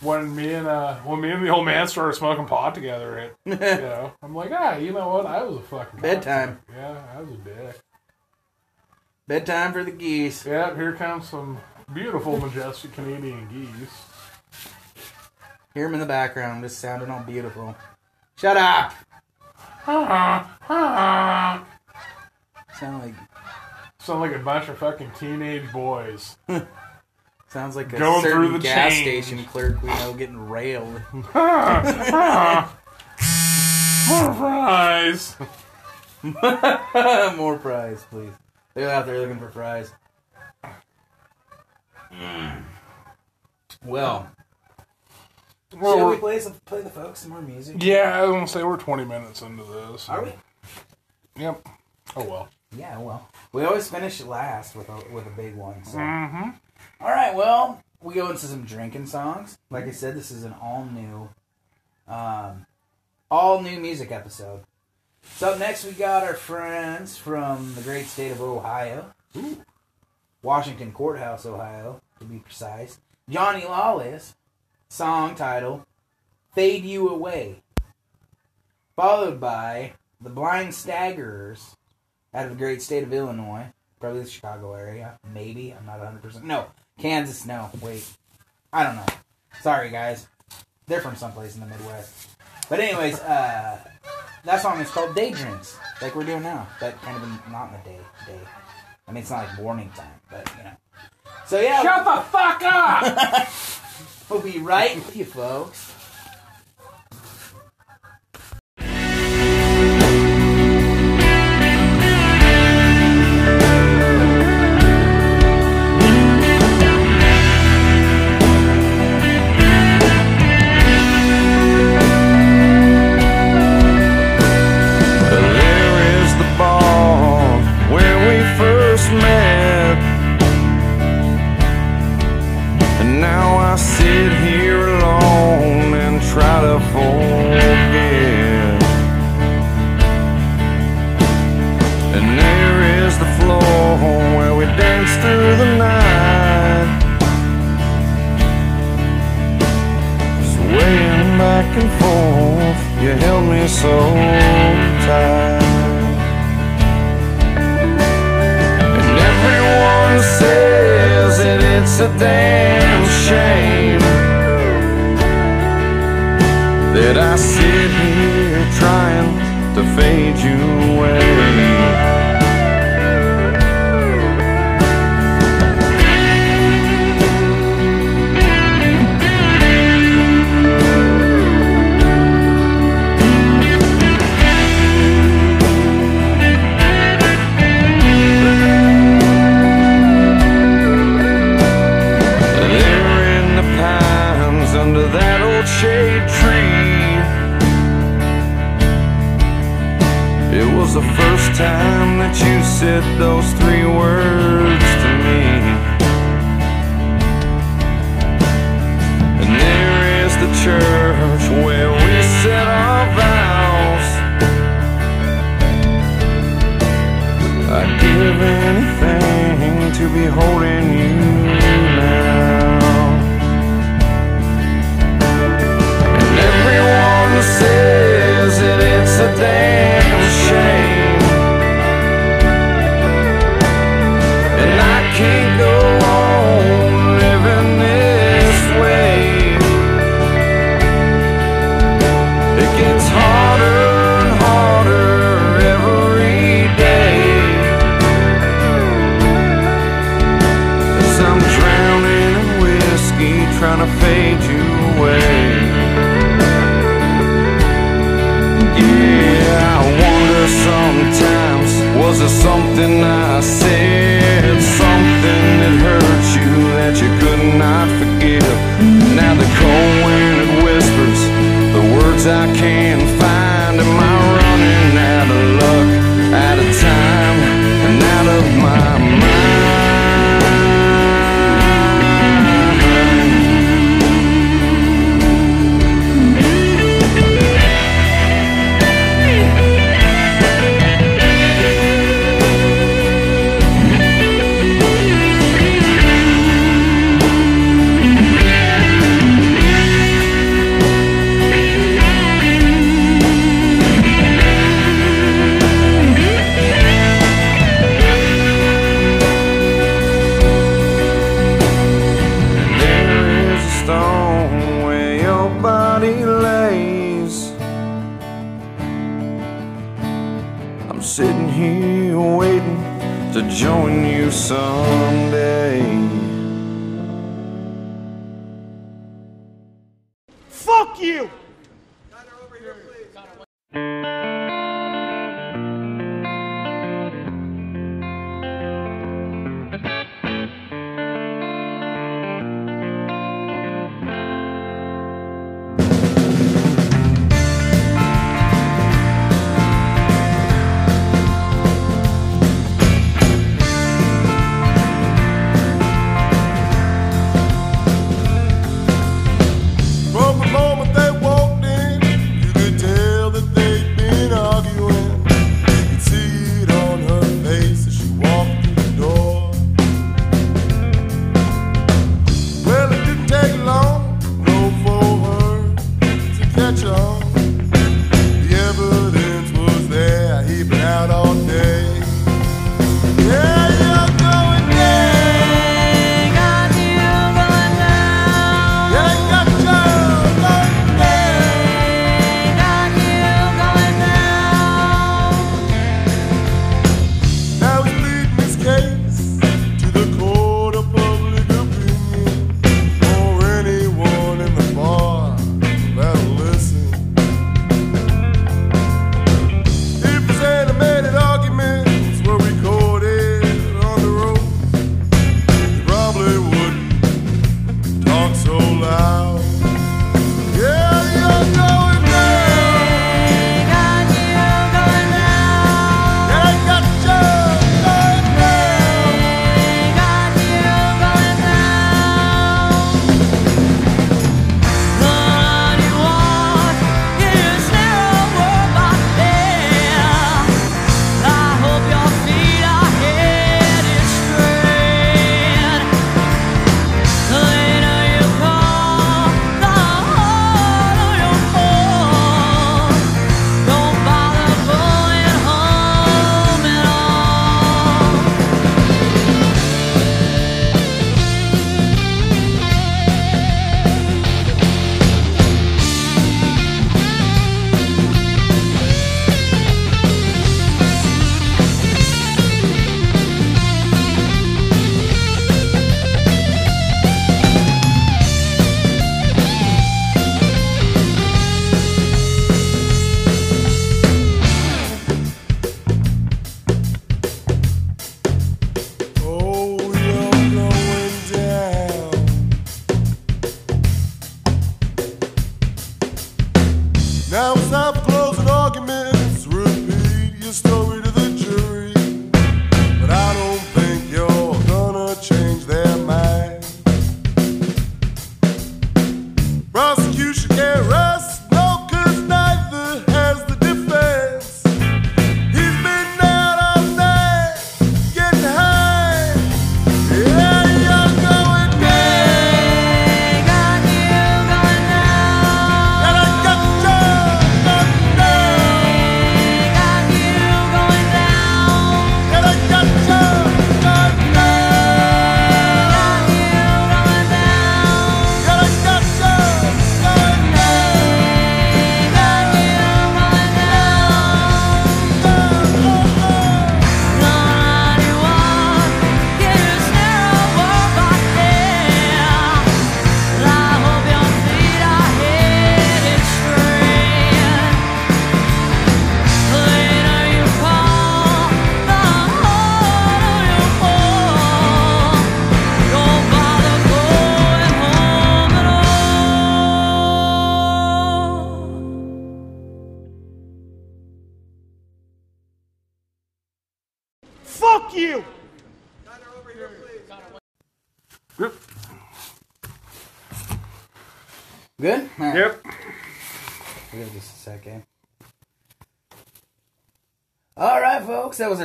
when me and uh, when me and the old man started smoking pot together, it, you know, I'm like, ah, you know what, I was a fucking Bedtime. cocksucker. Yeah, I was a dick. Bedtime for the geese. Yep, here comes some Beautiful, majestic Canadian geese. Hear them in the background, just sounding all beautiful. Shut up! Sound like Sound like a bunch of fucking teenage boys. sounds like a Going certain through the gas change. station clerk we know getting railed. More fries. More fries, please. They're out there looking for fries. Mm. Well, Well, shall we play some play the folks some more music? yeah, I was gonna say we're 20 minutes into this. Are we? Yep. Oh well. Yeah, well, we always finish last with a with a big one. So. Mm-hmm. All right, well, we go into some drinking songs. Like I said, this is an all new, um, all new music episode. So up next, we got our friends from the great state of Ohio, Washington Courthouse, Ohio, to be precise. Johnny Lawless, song title "Fade You Away," followed by the Blind Staggers out of the great state of Illinois, probably the Chicago area, maybe. I'm not 100. percent No, Kansas. No, wait, I don't know. Sorry, guys. They're from someplace in the Midwest. But anyways, uh, that song is called "Day Drinks," like we're doing now. But kind of in, not in the day. Day. I mean, it's not like morning time, but you know. So yeah, Shut the fuck up! we'll be right with you, folks.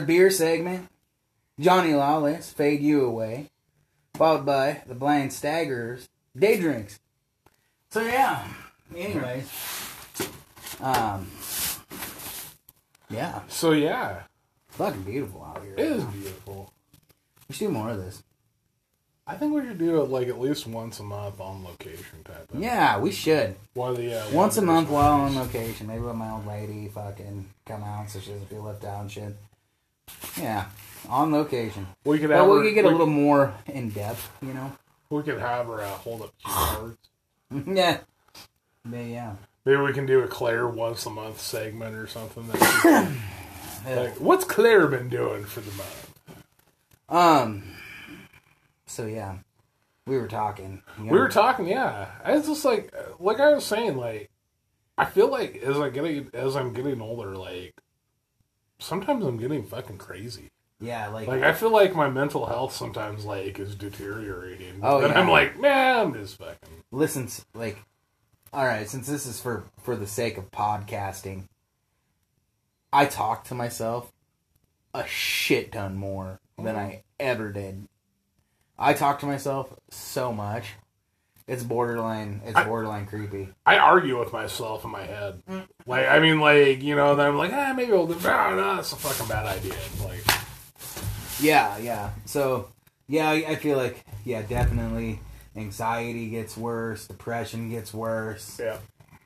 beer segment, Johnny Lawless, Fade You Away, followed by The Blind Staggers, Day Drinks. So, yeah, anyways. Um, yeah. So, yeah. Fucking beautiful out here. It right is now. beautiful. We should do more of this. I think we should do it like at least once a month on location type. Of yeah, we should. Why the yeah, once a month while on location? Maybe with my old lady, fucking come out so she doesn't feel left out and shit. Yeah, on location. We could have we could get a little more in depth, you know. We could have her uh, hold up cue cards. yeah. But yeah. Maybe we can do a Claire once a month segment or something. Like, what's Claire been doing for the month? Um. So yeah, we were talking. you We were talking, yeah. It's just like, like I was saying, like I feel like as I getting as I'm getting older, like sometimes I'm getting fucking crazy. Yeah, like, Like I feel like my mental health sometimes like is deteriorating. Oh, and yeah. I'm like, man, I'm just fucking. listen, like, all right, since this is for for the sake of podcasting, I talk to myself a shit ton more than mm-hmm. I ever did. I talk to myself so much. It's borderline. It's I- borderline creepy. I argue with myself in my head. Like I mean, like you know, then I'm like, ah, maybe I'll do. Ah, no, that's a fucking bad idea. Like, Yeah, yeah. So, yeah, I, I feel like, yeah, definitely, anxiety gets worse, depression gets worse. yeah.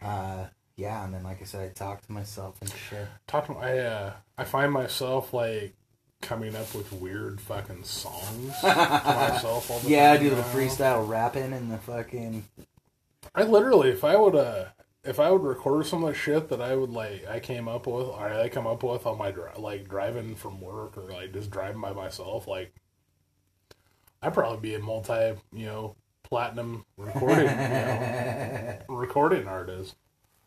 Uh, yeah, and then like I said, I talk to myself and shit. Talk to I uh, I find myself like coming up with weird fucking songs to myself all the time. Yeah, I do the now. freestyle rapping and the fucking. I literally, if I would, uh, if I would record some of the shit that I would like, I came up with, or I come up with on my dri- like driving from work or like just driving by myself, like I'd probably be a multi, you know, platinum recording, you know, recording artist.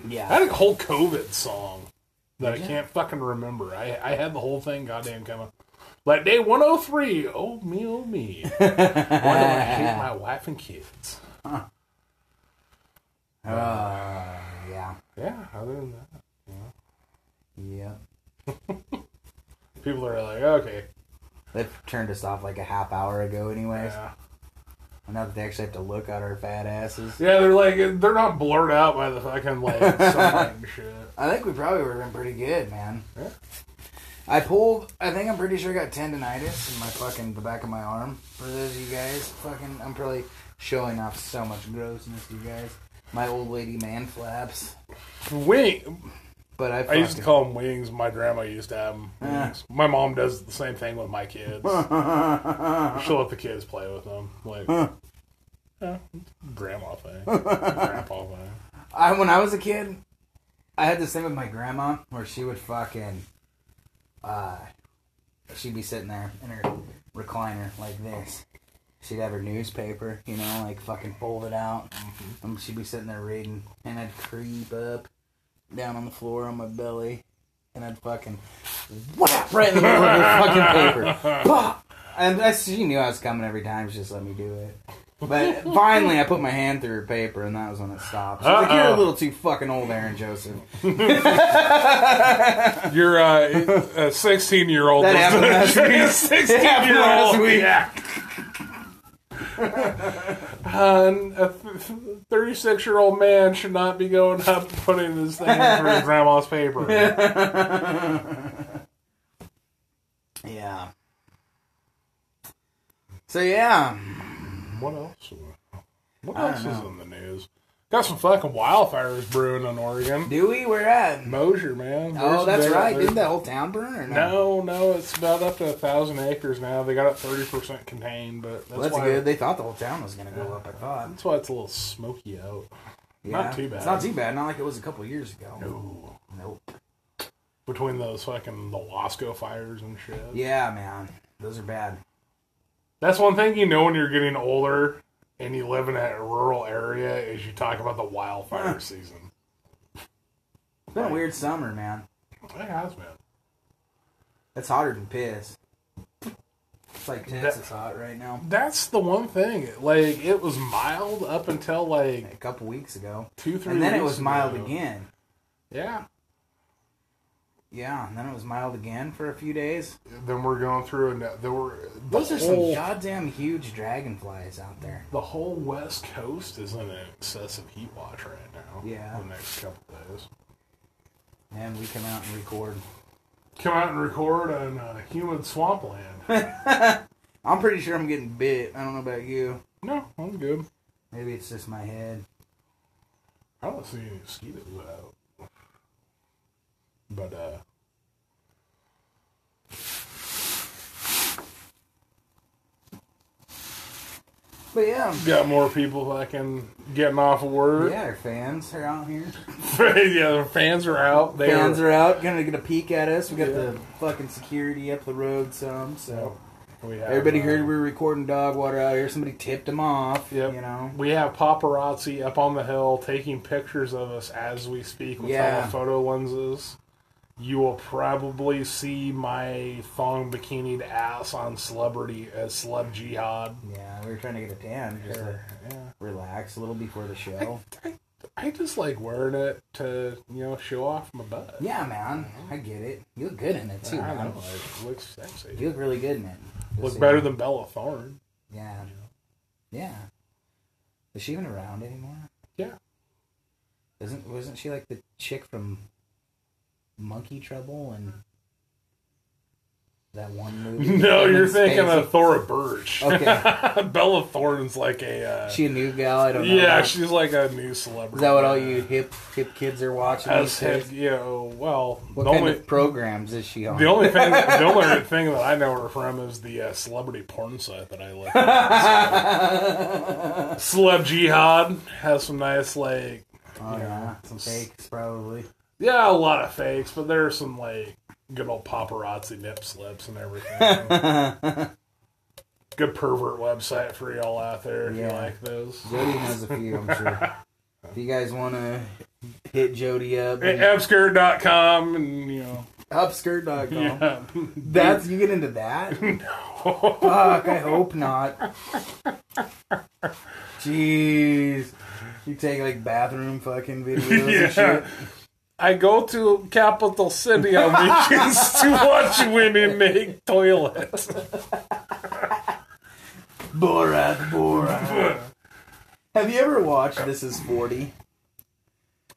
Yeah, I Yeah. had a whole COVID song that I can't fucking remember. I I had the whole thing goddamn coming. Like day 103, oh me, oh me. Why do I hate my wife and kids? Uh, yeah. Yeah, other than that. Yeah. People are like, okay, They've turned us off like a half hour ago, anyways. yeah, now that they actually have to look at our fat asses. yeah. They're like, they're not blurred out by the fucking like shit. I think we probably would have been pretty good, man. Yeah. I pulled. I think I'm pretty sure I got tendonitis in my fucking the back of my arm. For those of you guys, fucking, I'm probably showing off so much grossness, you guys. My old lady man flaps, Wing. but I. I used to call them wings. My grandma used to have them. Yeah. My mom does the same thing with my kids. She'll let the kids play with them. Like, yeah, eh, grandma thing, grandpa thing. I when I was a kid, I had this thing with my grandma where she would fucking, uh, she'd be sitting there in her recliner like this. She'd have her newspaper, you know, like fucking folded out, and she'd be sitting there reading, and I'd creep up down on the floor on my belly, and I'd fucking whap right in the middle of the fucking paper. Pop! And I, she knew I was coming every time. She just let me do it. But finally, I put my hand through her paper, and that was when it stopped. She's like, "You're a little too fucking old, Aaron Joseph." You're uh, a 16 year old. That happened last week. Sixteen It happened year last old. week. Yeah. Uh, a 36 year old man should not be going up and putting his thing in for his grandma's paper. Yeah. So yeah, What else? What else is know. in the news? Got some fucking wildfires brewing in Oregon. do we? Where at? Mosier, man. Oh, There's- that's there- right. there- Didn't that whole town burn or no? No, no, it's about up to a thousand acres now. They got it thirty percent contained, but that's, Well, that's why good. They thought the whole town was gonna go Yeah. up. I thought. that's why it's a little smoky out. Yeah. Not too bad. It's not too bad. Not like it was a couple years ago. No, Nope. between those fucking the Wasco fires and shit. Yeah, man. Those are bad. That's one thing you know when you're getting older and you live in a rural area is you talk about the wildfire season. It's been a weird summer, man. It has been. It's hotter than piss. It's like Texas hot right now. That's the one thing. Like it was mild up until like A couple weeks ago, two, three. and then it was mild ago. again. Yeah. Yeah, and then it was mild again for a few days. Then we're going through and there were the Those are some goddamn huge dragonflies out there. The whole West Coast is in an excessive heat watch right now. Yeah. The next couple days. And we come out and record. Come out and record on uh, humid swampland. I'm pretty sure I'm getting bit. I don't know about you. no, I'm good. Maybe it's just my head. I don't see any mosquitoes out. But uh But yeah, got more people fucking getting off of work. Yeah, our fans are out here. yeah, the fans are out. They fans are, are out. Gonna get a peek at us. We got yeah. the fucking security up the road some. So oh, we have, everybody uh, heard we were recording dog water out here. Somebody tipped them off. Yep. You know, we have paparazzi up on the hill taking pictures of us as we speak with yeah. photo lenses. You will probably see my thong bikinied ass on celebrity as celeb jihad. Yeah, we were trying to get a tan just to Yeah. relax a little before the show. I, I just like wearing it to you know show off my butt. Yeah, man, I get it. You look good in it too, I man. know, it looks sexy. You look really good in it. Just Look better than Bella Thorne. Yeah. Yeah. Is she even around anymore? Yeah. Isn't wasn't she like the chick from Monkey Trouble and that one movie? No, you're thinking of Thora Birch. Okay. Bella Thorne's like a. Uh, She a new gal? I don't know. yeah, she's like a new celebrity. Is that what all you hip hip kids are watching? As these days? head, you know, well, What the kind only of programs is she on? the only thing the only thing that I know her from is the uh, celebrity porn site that I look. at. Celeb Jihad has some nice like oh yeah, some fakes probably. Yeah a lot of fakes, but there are some like good old paparazzi nip slips and everything. good pervert website for y'all out there if you like those. Jody has a few, I'm sure. If you guys want to hit Jody up, Abscare.com and you know upskirt.com. yeah. That's you get into that? Fuck, I hope not. Jeez. You take like bathroom fucking videos Yeah. and shit. I go to capital city on weekends to watch women make toilets. Borat, Borat. Have you ever watched This Is 40?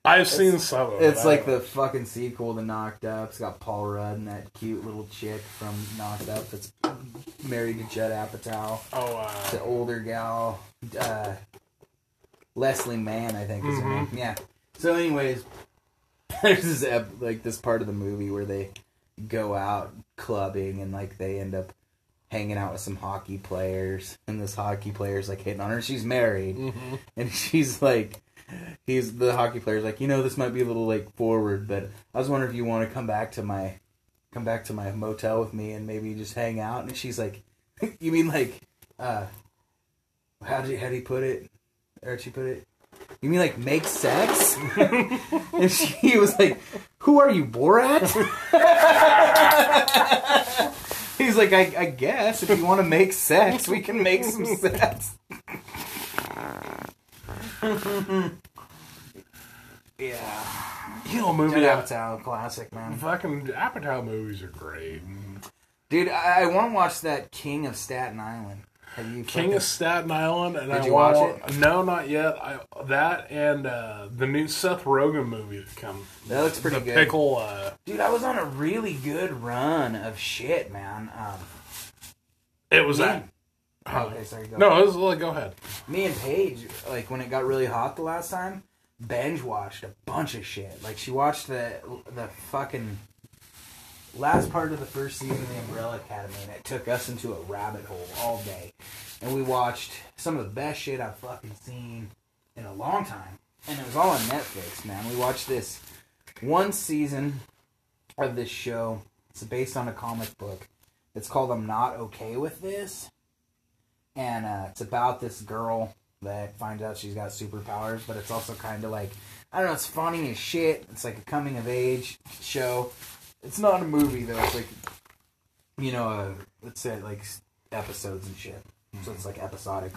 I've seen some of it. It's I like the fucking sequel to Knocked Up. It's got Paul Rudd and that cute little chick from Knocked Up that's married to Judd Apatow. Oh, uh, the older gal, uh, Leslie Mann, I think is her name. Yeah. So, anyways, there's this ep- like this part of the movie where they go out clubbing and like they end up hanging out with some hockey players, and this hockey player's like hitting on her. She's married, and she's like. He's the hockey player's like, you know, this might be a little like forward, but I was wondering if you want to come back to my, come back to my motel with me and maybe just hang out. And she's like, you mean like, uh, how did he, how did he put it? Or she put it? You mean like make sex? and she was like, "Who are you, Borat?" He's like, I, "I guess if you want to make sex, we can make some sex." yeah, you know, movie. Judd Apatow, classic man. Fucking Apatow movies are great. Dude, I, I want to watch that King of Staten Island. King fucking- of Staten Island, and Did I you want, watch No, not yet. I that and uh, the new Seth Rogen movie that come. That looks pretty good. pickle. Uh, Dude, I was on a really good run of shit, man. Um, it was that. and- okay, sorry. Go. No, it was like go ahead. me and Paige, like when it got really hot the last time, binge watched a bunch of shit. Like she watched the the fucking last part of the first season of the Umbrella Academy, and it took us into a rabbit hole all day. And we watched some of the best shit I've fucking seen in a long time, and it was all on Netflix, man. We watched this one season of this show. It's based on a comic book. It's called "I'm Not Okay with This." and uh, it's about this girl that finds out she's got superpowers, but it's also kind of like I don't know. It's funny as shit. It's like a coming of age show. It's not a movie though. It's like you know, uh, let's say like episodes and shit. So it's like episodic.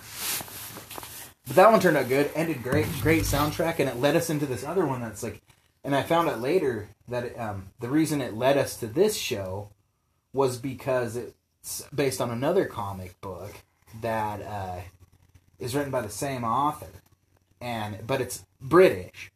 But that one turned out good. Ended great. Great soundtrack, and it led us into this other one that's like. And I found out later that it, um, the reason it led us to this show was because it's based on another comic book that uh, is written by the same author, and but it's British,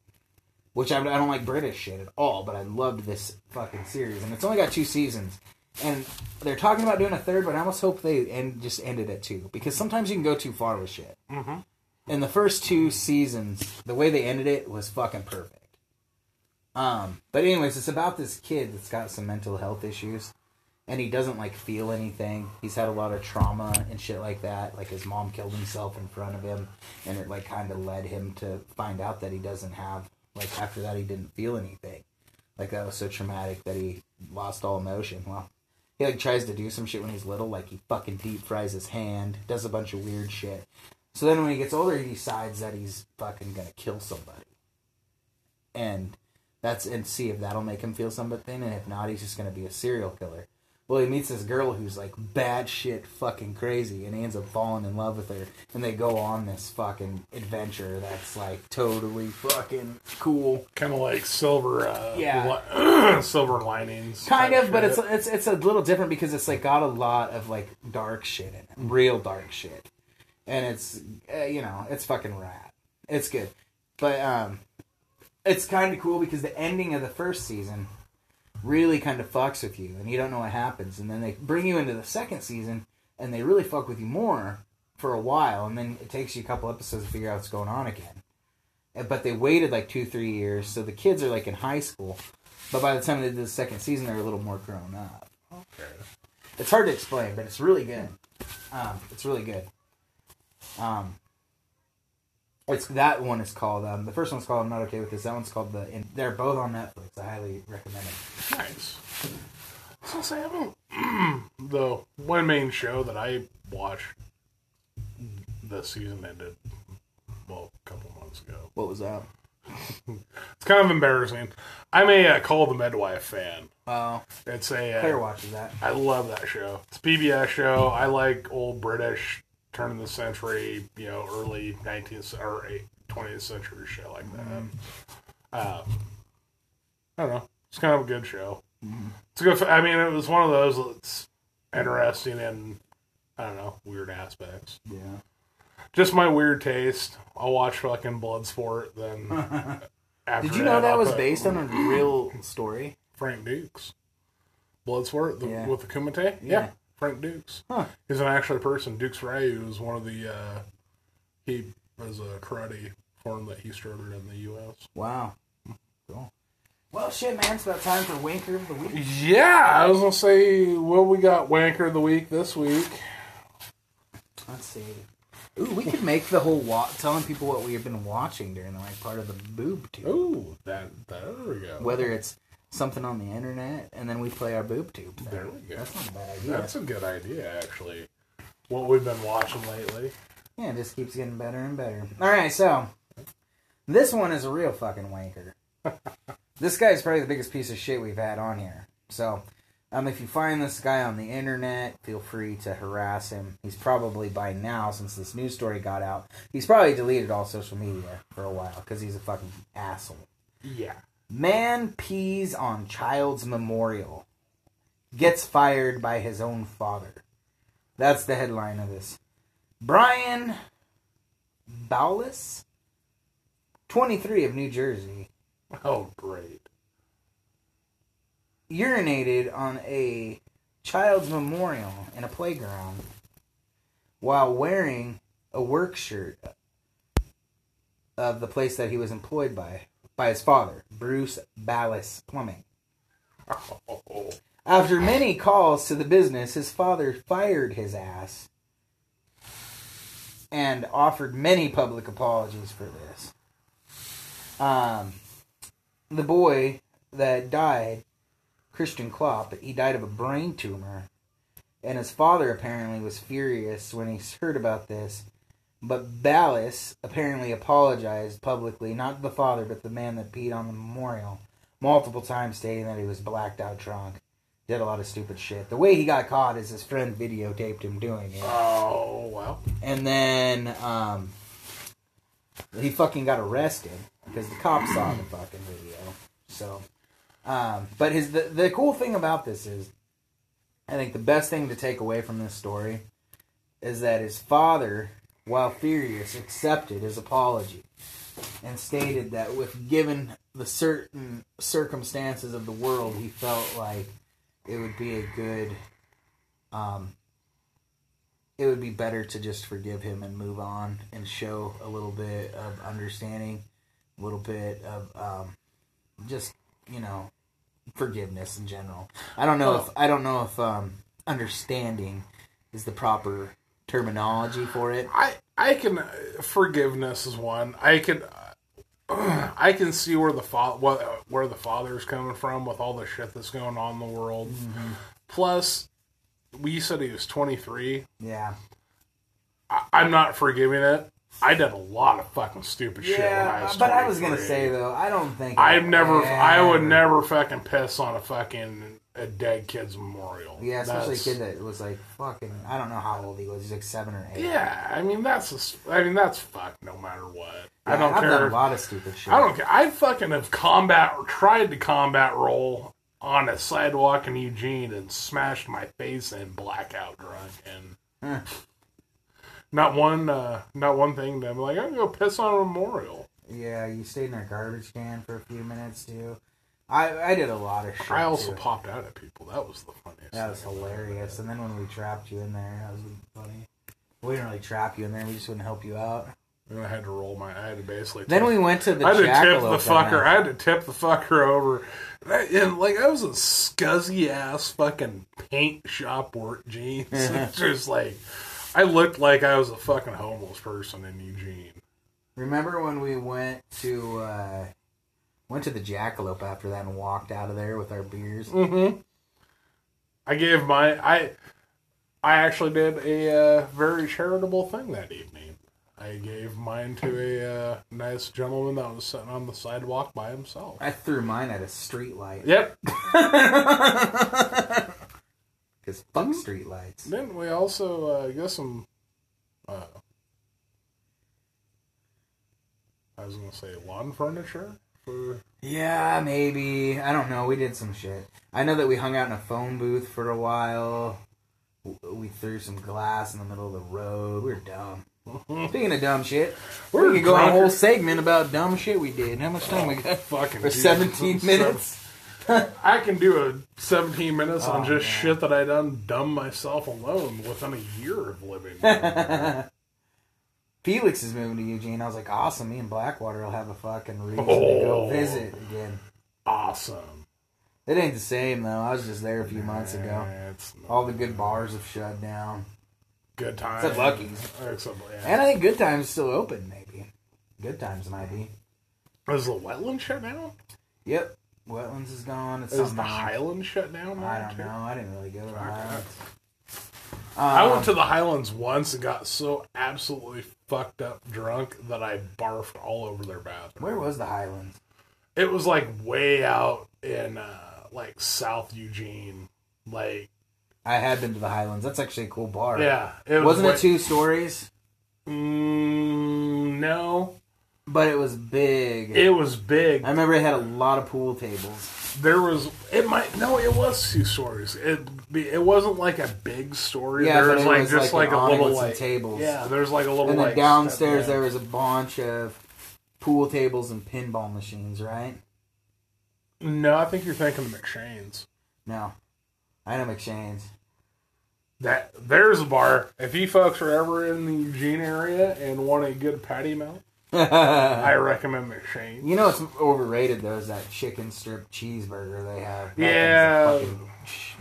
which I, I don't like British shit at all. But I loved this fucking series, and it's only got two seasons, and they're talking about doing a third, but I almost hope they end just ended at two because sometimes you can go too far with shit. Mm-hmm. In the first two seasons, the way they ended it was fucking perfect. Um, but anyways, it's about this kid that's got some mental health issues, and he doesn't like feel anything. He's had a lot of trauma and shit like that. Like his mom killed himself in front of him, and it like kind of led him to find out that he doesn't have like after that he didn't feel anything. Like that was so traumatic that he lost all emotion. Well, he like tries to do some shit when he's little, like he fucking deep fries his hand, does a bunch of weird shit. So then when he gets older, he decides that he's fucking gonna kill somebody. And that's and see if that'll make him feel something, and if not, he's just gonna be a serial killer. Well, he meets this girl who's like bad shit, fucking crazy, and he ends up falling in love with her, and they go on this fucking adventure that's like totally fucking cool. Kind of like silver, uh, Yeah. li- silver linings. Kind of, but it's it's it's a little different because it's like got a lot of like dark shit in it, real dark shit, and it's uh, you know it's fucking rad. It's good, but um, it's kind of cool because the ending of the first season really kind of fucks with you, and you don't know what happens, and then they bring you into the second season, and they really fuck with you more for a while, and then it takes you a couple episodes to figure out what's going on again. But they waited like two, three years, so the kids are like in high school. But by the time they did the second season, they're a little more grown up. Okay. It's hard to explain, but it's really good. Um, it's really good. Um, it's that one is called. Um, the first one's called "I'm Not Okay with This." That one's called the. And they're both on Netflix. I highly recommend it. Nice. So say I don't. the one main show that I watched the season ended. Well, a couple months ago. What was that? It's kind of embarrassing. I'm a uh, Call the Midwife fan. Oh, It's a. Claire Uh, watches that. I love that show. It's a PBS show. I like old British, turn of the century, you know, early 19th or 20th century shit like that. Um, I don't know. It's kind of a good show. It's a good. I mean, it was one of those that's interesting in I don't know weird aspects. Yeah. Just my weird taste. I'll watch fucking Bloodsport. Then after Did you know that I'll was put based on a real story? Frank Dux? Bloodsport the, Yeah. with the Kumite. Yeah. Yeah. Frank Dux. Huh. He's an actual person. Dux Ryu is one of the. Uh, he was a karate form that he started in the U.S. Wow. Cool. Well, shit, man. It's about time for Wanker of the Week. Yeah, I was gonna say, well, we got Wanker of the Week this week. Let's see. Ooh, we could make the whole wa- telling people what we have been watching during the like part of the boob tube. Ooh, that there we go. Whether it's something on the internet, and then we play our boob tube. thing. There we go. That's not a bad idea. That's a good idea, actually. What we've been watching lately. Yeah, it just keeps getting better and better. All right, so this one is a real fucking wanker. this guy's probably the biggest piece of shit we've had on here. So, um, if you find this guy on the internet, feel free to harass him. He's probably by now, since this news story got out, he's probably deleted all social media for a while because he's a fucking asshole. Yeah. Man pees on child's memorial. Gets fired by his own father. That's the headline of this. Brian Bowles, 23 of New Jersey, Oh, great. urinated on a child's memorial in a playground while wearing a work shirt of the place that he was employed by by his father, Bruce Ballas Plumbing. After many calls to the business, his father fired his ass and offered many public apologies for this. Um, the boy that died, Christian Klopp, he died of a brain tumor, and his father apparently was furious when he heard about this. But Ballas apparently apologized publicly, not the father, but the man that peed on the memorial, multiple times, stating that he was blacked out drunk did a lot of stupid shit. The way he got caught is his friend videotaped him doing it. Oh, well. And then um, he fucking got arrested because the cops saw the fucking video. So, um, but his the, the cool thing about this is, I think the best thing to take away from this story is that his father, while furious, accepted his apology and stated that with given the certain circumstances of the world, he felt like it would be a good um, it would be better to just forgive him and move on and show a little bit of understanding, a little bit of um, just you know forgiveness in general. I don't know if I don't know if um, understanding is the proper terminology for it. I I can uh, forgiveness is one. I can uh, I can see where the fa- what uh, where the father's coming from with all the shit that's going on in the world. Mm-hmm. Plus, we said he was twenty three. Yeah. I'm not forgiving it. I did a lot of fucking stupid shit when I was but I was gonna say though, I don't think I've never, I would never fucking piss on a fucking a dead kid's memorial. Yeah, especially That's- a kid that was like fucking. I don't know how old he was. He's like seven or eight. Yeah, I mean that's, a I mean that's fuck no matter what. I don't I've care. done a lot of stupid shit. I don't care. I fucking have combat or tried to combat roll on a sidewalk in Eugene and smashed my face in blackout drunk and not one uh not one thing to be like I'm gonna go piss on a memorial. Yeah, you stayed in a garbage can for a few minutes too. I I did a lot of shit. I also too. popped out at people. That was the funniest. That was hilarious. And then when we trapped you in there, that was funny. We didn't really trap you in there. We just wouldn't help you out. And I had to roll my. I had to basically. Then we went to the I had to tip the fucker. I had to tip the fucker over. And, I- and, like I was a scuzzy ass fucking paint shop work jeans. It's just like I looked like I was a fucking homeless person in Eugene. Remember when we went to uh, went to the jackalope after that and walked out of there with our beers? Mm-hmm. I gave my I I actually did a uh, very charitable thing that evening. I gave mine to a uh, nice gentleman that was sitting on the sidewalk by himself. I threw mine at a street light. Yep. Because fuck street lights. Then we also uh, got some. Uh, I was gonna say lawn furniture Yeah, maybe. I don't know. We did some shit. I know that we hung out in a phone booth for a while. We threw some glass in the middle of the road. We were dumb. Speaking of dumb shit, We're we could go on a whole segment about dumb shit we did. How much time we got? Fucking For Jesus. 17 minutes? I can do a 17 minutes on Oh, just man. shit that I done dumb myself alone within a year of living. Felix is moving to Eugene. I was like, awesome. Me and Blackwater will have a fucking reason to go Oh. visit again. awesome. It ain't the same though. I was just there a few months ago. All the good bars have shut down. good times. Except Lucky's. Except, yeah. And I think Good Times is still open, maybe. Good Times might be. Is the wetland shut down? Yep. Wetlands is gone. It's Is the. Highland shut down? I don't too? know. I didn't really go to the Fuck Highlands. I Um, went to the Highlands once and got so absolutely fucked up drunk that I barfed all over their bathroom. Where was the Highlands? It was like way out in uh, like South Eugene. Like I had been to the Highlands. That's actually a cool bar. yeah, it was Wasn't way- it two stories? Mm, no, But it was big. it was big. I remember it had a lot of pool tables. There was it might no, it was two stories. It it wasn't like a big story. Yeah, there was like was just like like, a little like tables. Yeah, there's like a little And then like downstairs there was a bunch of pool tables and pinball machines, right? No, I think you're thinking of McShane's. No. I know McShane's. That there's a bar. If you folks are ever in the Eugene area and want a good patty melt, I recommend McShane's. You know what's overrated though is that chicken strip cheeseburger they have. That Yeah. fucking-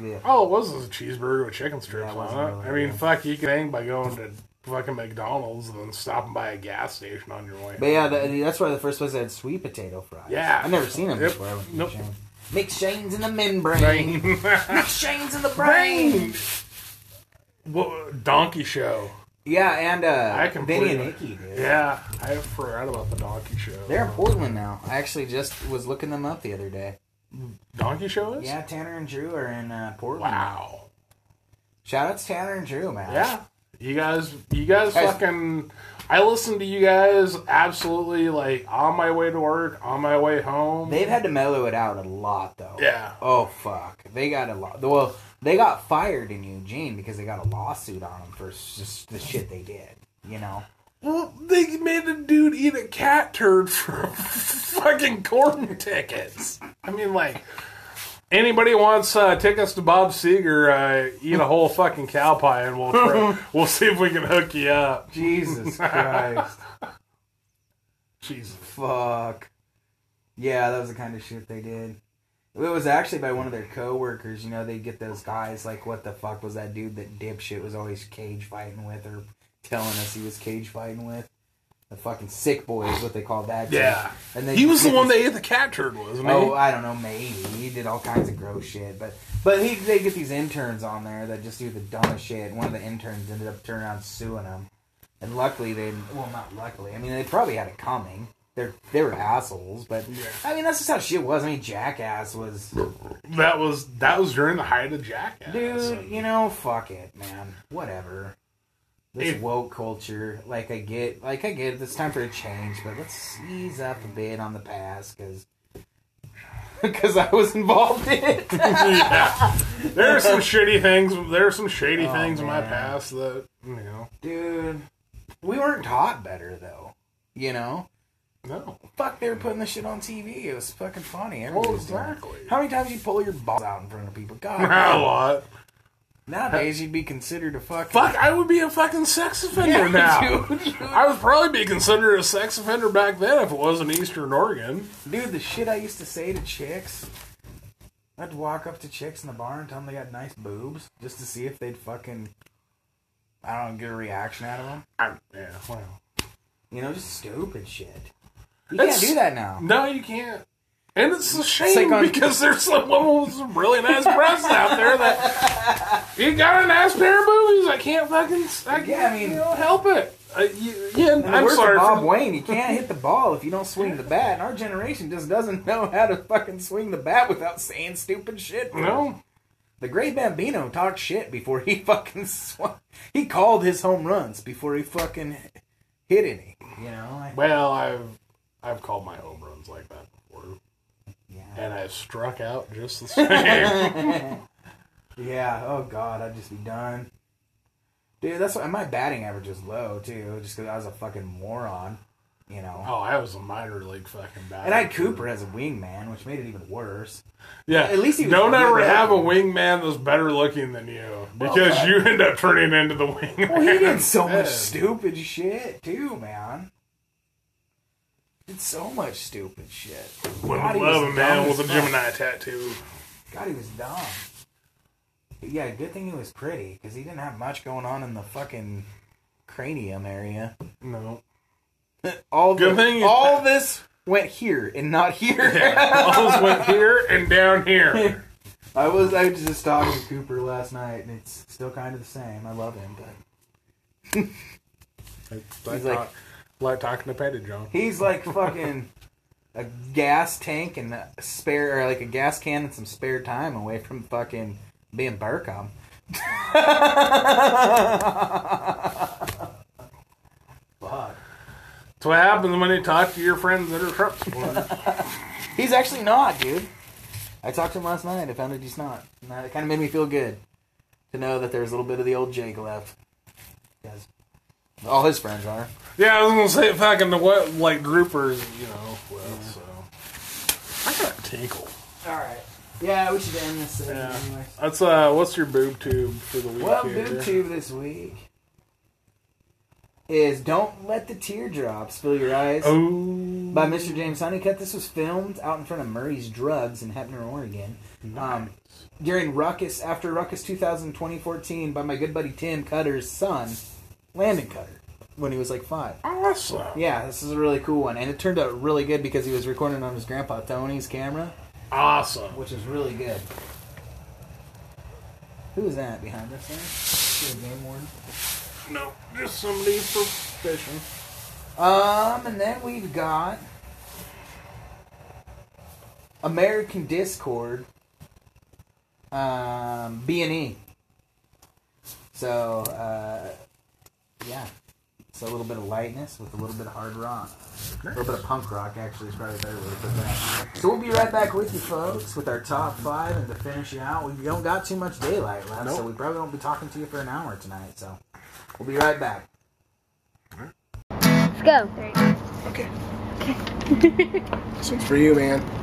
yeah. All it was was a cheeseburger with chicken strips on it. really I mean, good. fuck, you can hang by going to fucking McDonald's and then stopping by a gas station on your way. But yeah, the, that's why the first place I had sweet potato fries. Yeah. I've never seen them Yep. before. I went to Nope. McShane's. In the membrane. McShane's in the brain. Brain. What, donkey show. Yeah, and uh, I Vinny and. Nikki, dude. Yeah, I forgot about the donkey show. They're in Portland now. I actually just was looking them up the other day. donkey show is? Yeah, Tanner and Drew are in uh, Portland. Wow. Shout out to Tanner and Drew, man. Yeah. You guys, you guys Guys- fucking. I listen to you guys absolutely like on my way to work, on my way home. They've had to mellow it out a lot, though. yeah. Oh fuck! They got a lot. Well, they got fired in Eugene because they got a lawsuit on them for just the shit they did. You know. Well, they made a dude eat a cat turd for fucking corn tickets. I mean, like, anybody wants uh, tickets to Bob Seger, uh, eat a whole fucking cow pie, and we'll try, we'll see if we can hook you up. Jesus Christ! Jesus. fuck. Yeah, that was the kind of shit they did. It was actually by one of their coworkers. You know, they get those guys like, "What the fuck was that dude that dipshit was always cage fighting with, or telling us he was cage fighting with?" The fucking sick boy is what they call that. dude. Yeah. and they He was the one that ate the cat turd, wasn't he? Oh, I don't know. Maybe he did all kinds of gross shit, but but he they get these interns on there that just do the dumbest shit. And one of the interns ended up turning around suing him, and luckily they well not luckily. I mean they probably had it coming. They're they were assholes, but I mean that's just how shit was. I mean Jackass was, that was that was during the height of Jackass. dude. You know, fuck it, man. Whatever. This woke culture, like I get, like I get, it's time for a change, but let's ease up a bit on the past, because because I was involved in it. yeah. There are some shitty things. There are some shady Oh, things in my past that you know. Dude, we weren't taught better though. You know, No. fuck, they were putting the shit on TV. It was fucking funny. Everybody Well, was doing it. exactly. How many times you pull your balls out in front of people? God, a lot. nowadays you'd be considered a fucking Fuck, I would be a fucking sex offender Yeah, now. dude, dude. I would probably be considered a sex offender back then if it wasn't Eastern Oregon. Dude, the shit I used to say to chicks. I'd walk up to chicks in the bar and tell them they got nice boobs just to see if they'd fucking, I don't know, get a reaction out of them. I, yeah, well. You know, just stupid shit. You It's- can't do that now. No, you can't. And it's a shame like on- because there's some women with some really nice breasts out there that you got a nice pair of boobies. I can't fucking. I can't, Yeah, I mean- you know, help it. Uh, you, yeah, I'm sorry. Bob for- Wayne. You can't hit the ball if you don't swing the bat. And our generation just doesn't know how to fucking swing the bat without saying stupid shit. No, The great Bambino talked shit before he fucking swung. He called his home runs before he fucking hit any. You know? I- well, I've I've called my home runs like that before, yeah. and I've struck out just the same. Yeah. Oh God, I'd just be done. Dude, that's why my batting average is low too, just because I was a fucking moron. You know. oh, I was a minor league fucking bat. And I had Cooper as a wingman, which made it even worse. Yeah, At least he was don't ever have a wingman that's better looking than you because but- you end up turning into the wingman. Well, he did so much stupid shit too, man. Did so much stupid shit. Wouldn't God, he love a man with a. Gemini tattoo. God, he was dumb. Yeah, good thing he was pretty because he didn't have much going on in the fucking cranium area. No. All Good the- thing you- all this went here and not here. Almost went here and down here. I was I was just talking to Cooper last night, and it's still kind of the same. I love him, but He's like- talk- like talking to Petty John. He's like fucking a gas tank and a spare, or like a gas can and some spare time away from fucking being Burkham. Fuck. That's what happens when you talk to your friends that are spoilers. He's actually not, dude. I talked to him last night. I found out he's not. And that kind of made me feel good to know that there's a little bit of the old Jake left. Yes. All his friends are. yeah, I was gonna say fucking the what like groupers, you know. Well, so I got a tinkle. All right. Yeah, we should end this segment Yeah. anyway. That's uh, what's your boob tube for the week? Well, here? boob tube this week is "Don't Let the Teardrops Fill Your Eyes" Oh, by Mr. James Hunnicutt. This was filmed out in front of Murray's Drugs in Heppner, Oregon. Um, during Ruckus, after Ruckus 2000 2014, by my good buddy Tim Cutter's son, Landon Cutter, when he was like five. awesome. Yeah, this is a really cool one, and it turned out really good because he was recording on his grandpa Tony's camera, Awesome. which is really good. Who is that behind us there? Is a game warden? No, just somebody for fishing. Um, and then we've got American Dischord, um, B and E. So, uh, yeah, so a little bit of lightness with a little bit of hard rock, a little bit of punk rock. Actually, is probably a better way to put that. So we'll be right back with you, folks, with our top five, and to finish you out, we don't got too much daylight left, so we probably won't be talking to you for an hour tonight. So we'll be right back. Let's go. Okay. Okay. This one's for you, man.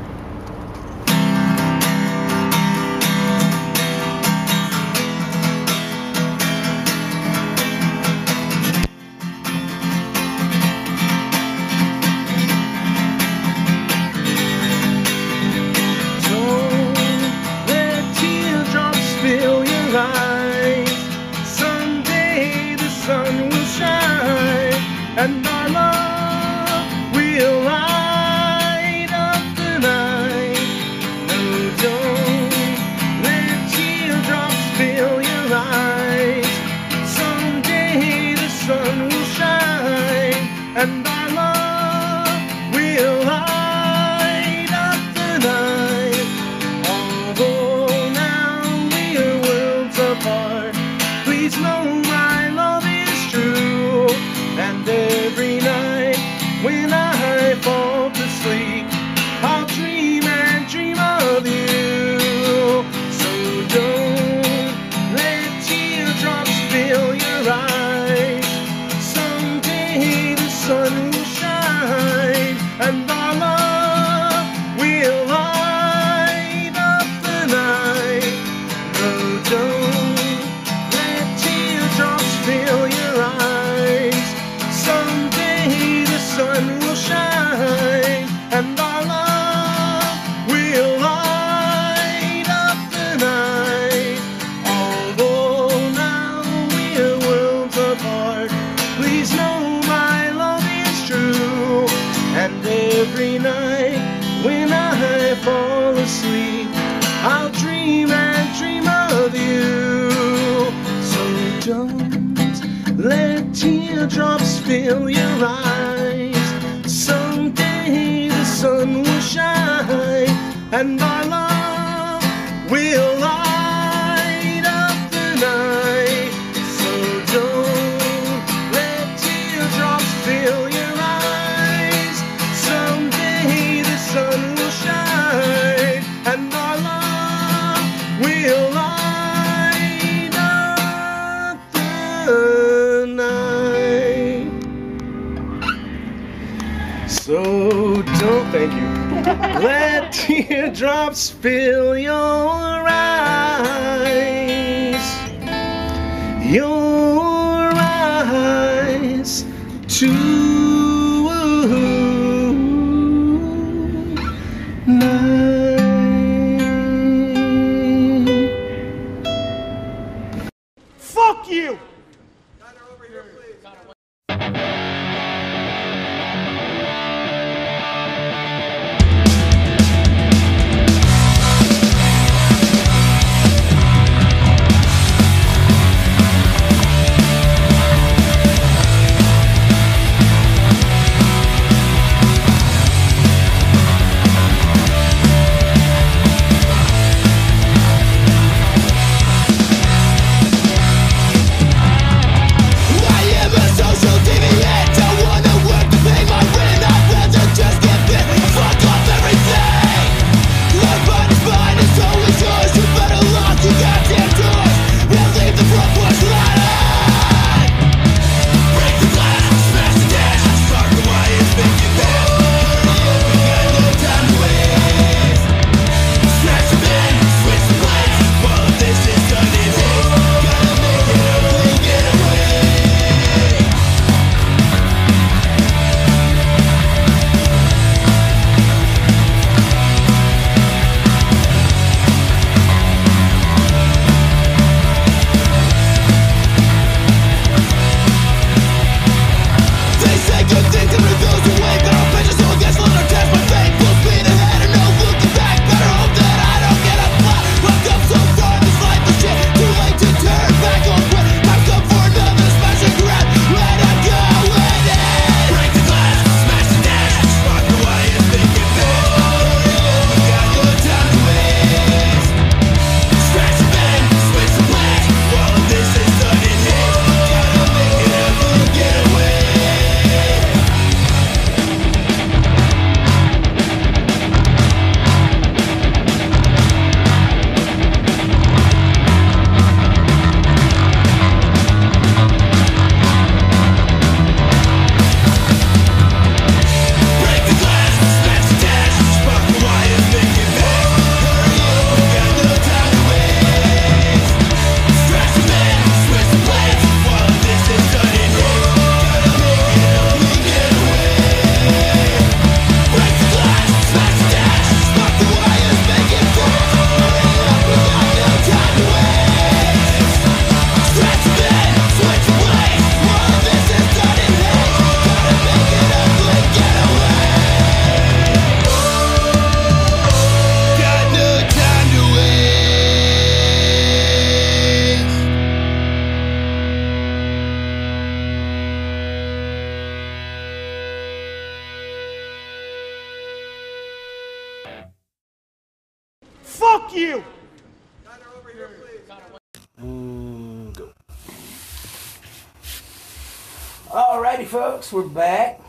Folks, we're back.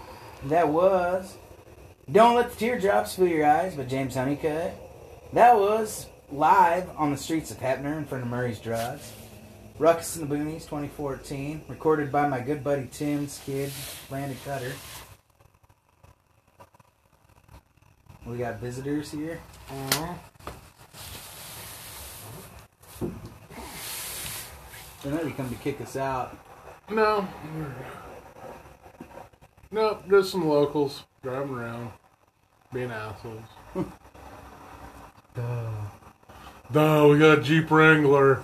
That was Don't Let the Teardrops Fill Your Eyes by James Hunnicutt. That was live on the streets of Heppner in front of Murray's Drugs. Ruckus in the Boonies 2014, recorded by my good buddy Tim's kid, Landon Cutter. We got visitors here. Uh-huh. They might be coming to kick us out. No. Nope, just some locals driving around, being assholes. Duh, we got a Jeep Wrangler.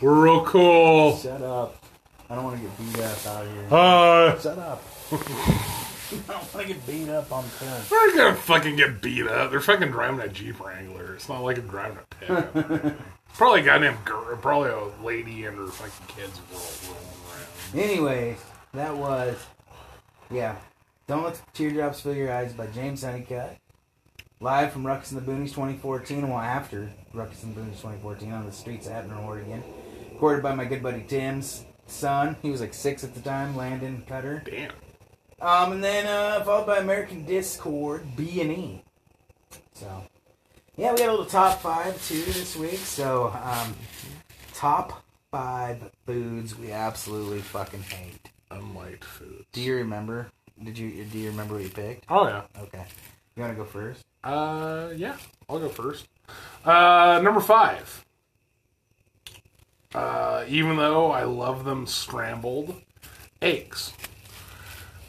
We're real cool. Shut up. I don't want to get beat up out here. Hi. Shut up. I don't want to get beat up on film. They're gonna fucking get beat up. They're fucking driving a Jeep Wrangler. It's not like they're driving a pickup. probably a goddamn girl, probably a lady and her fucking kids roll, rolling around. Anyways, that was, yeah. Don't Let the Teardrops Fill Your Eyes by James Hunnicutt. Live from Ruckus and the Boonies 2014, well, after Ruckus and the Boonies 2014 on the streets of Heppner, Oregon. Recorded by my good buddy Tim's son. He was like six at the time, Landon Cutter. Damn. Um, and then uh, followed by American Dischord B and E. So, yeah, we got a little top five too this week. So, um, top five foods we absolutely fucking hate. Unliked food. Do you remember? Did you do you remember what you picked? Oh yeah. Okay, you want to go first? Uh, yeah, I'll go first. Uh, number five. Uh, even though I love them scrambled, eggs.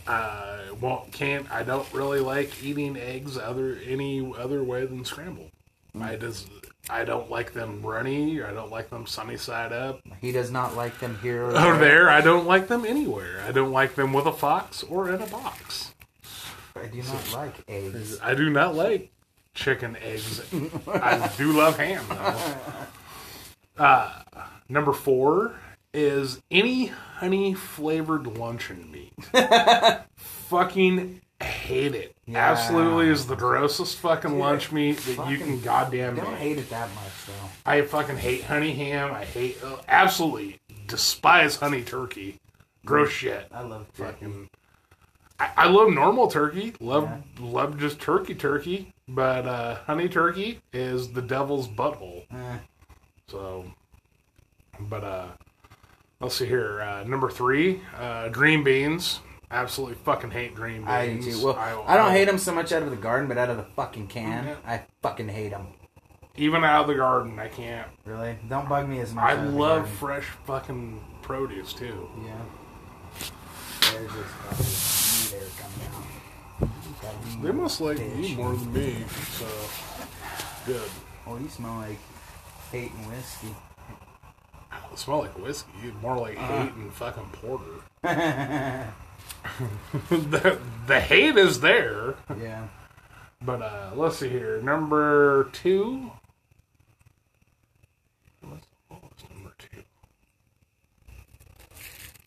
Uh, well, can't I don't really like eating eggs other any other way than scrambled. I just I don't like them runny. or I don't like them sunny side up. He does not like them here or Over there, I don't like them anywhere. I don't like them with a fox or in a box. I do not like eggs. I do not like chicken eggs. I do love ham though. Uh, number four is any honey flavored luncheon meat. fucking hate it. Yeah. Absolutely is the grossest fucking lunch meat that you can goddamn Don't make. hate it that much though. I fucking hate honey ham. I hate uh, absolutely despise honey turkey. Gross shit. I love turkey. Fucking. I, I love normal turkey. Love love just turkey turkey. But uh, honey turkey is the devil's butthole. Eh. So, but uh, let's see here. Uh, number three, uh, green beans. Absolutely fucking hate green beans. I do too. Well, I, don't hate them so much out of the garden, but out of the fucking can, Yeah. I fucking hate them. Even out of the garden, I can't. Really, don't bug me as much. I out of the love fresh fucking produce too. Yeah. There's this fucking meat there coming out. They must like me more than me, so good. Oh, you smell like hate and whiskey. It smell like whiskey, more like Uh-huh. hate and fucking porter. the, the hate is there, Yeah. but uh, let's see here. Number two. What's- What was number two?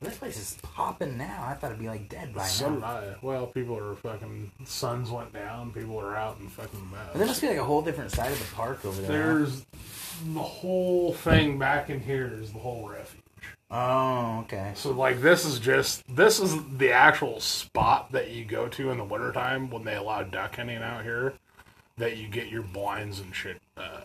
This place is popping now. I thought it'd be like dead by So did now. Well, people are fucking. Suns went down. People are out and fucking But there must be like a whole different side of the park over there. There's the whole thing back in here is the whole refuge. Oh, okay. So like this is just this is the actual spot that you go to in the wintertime when they allow duck hunting out here that you get your blinds and shit uh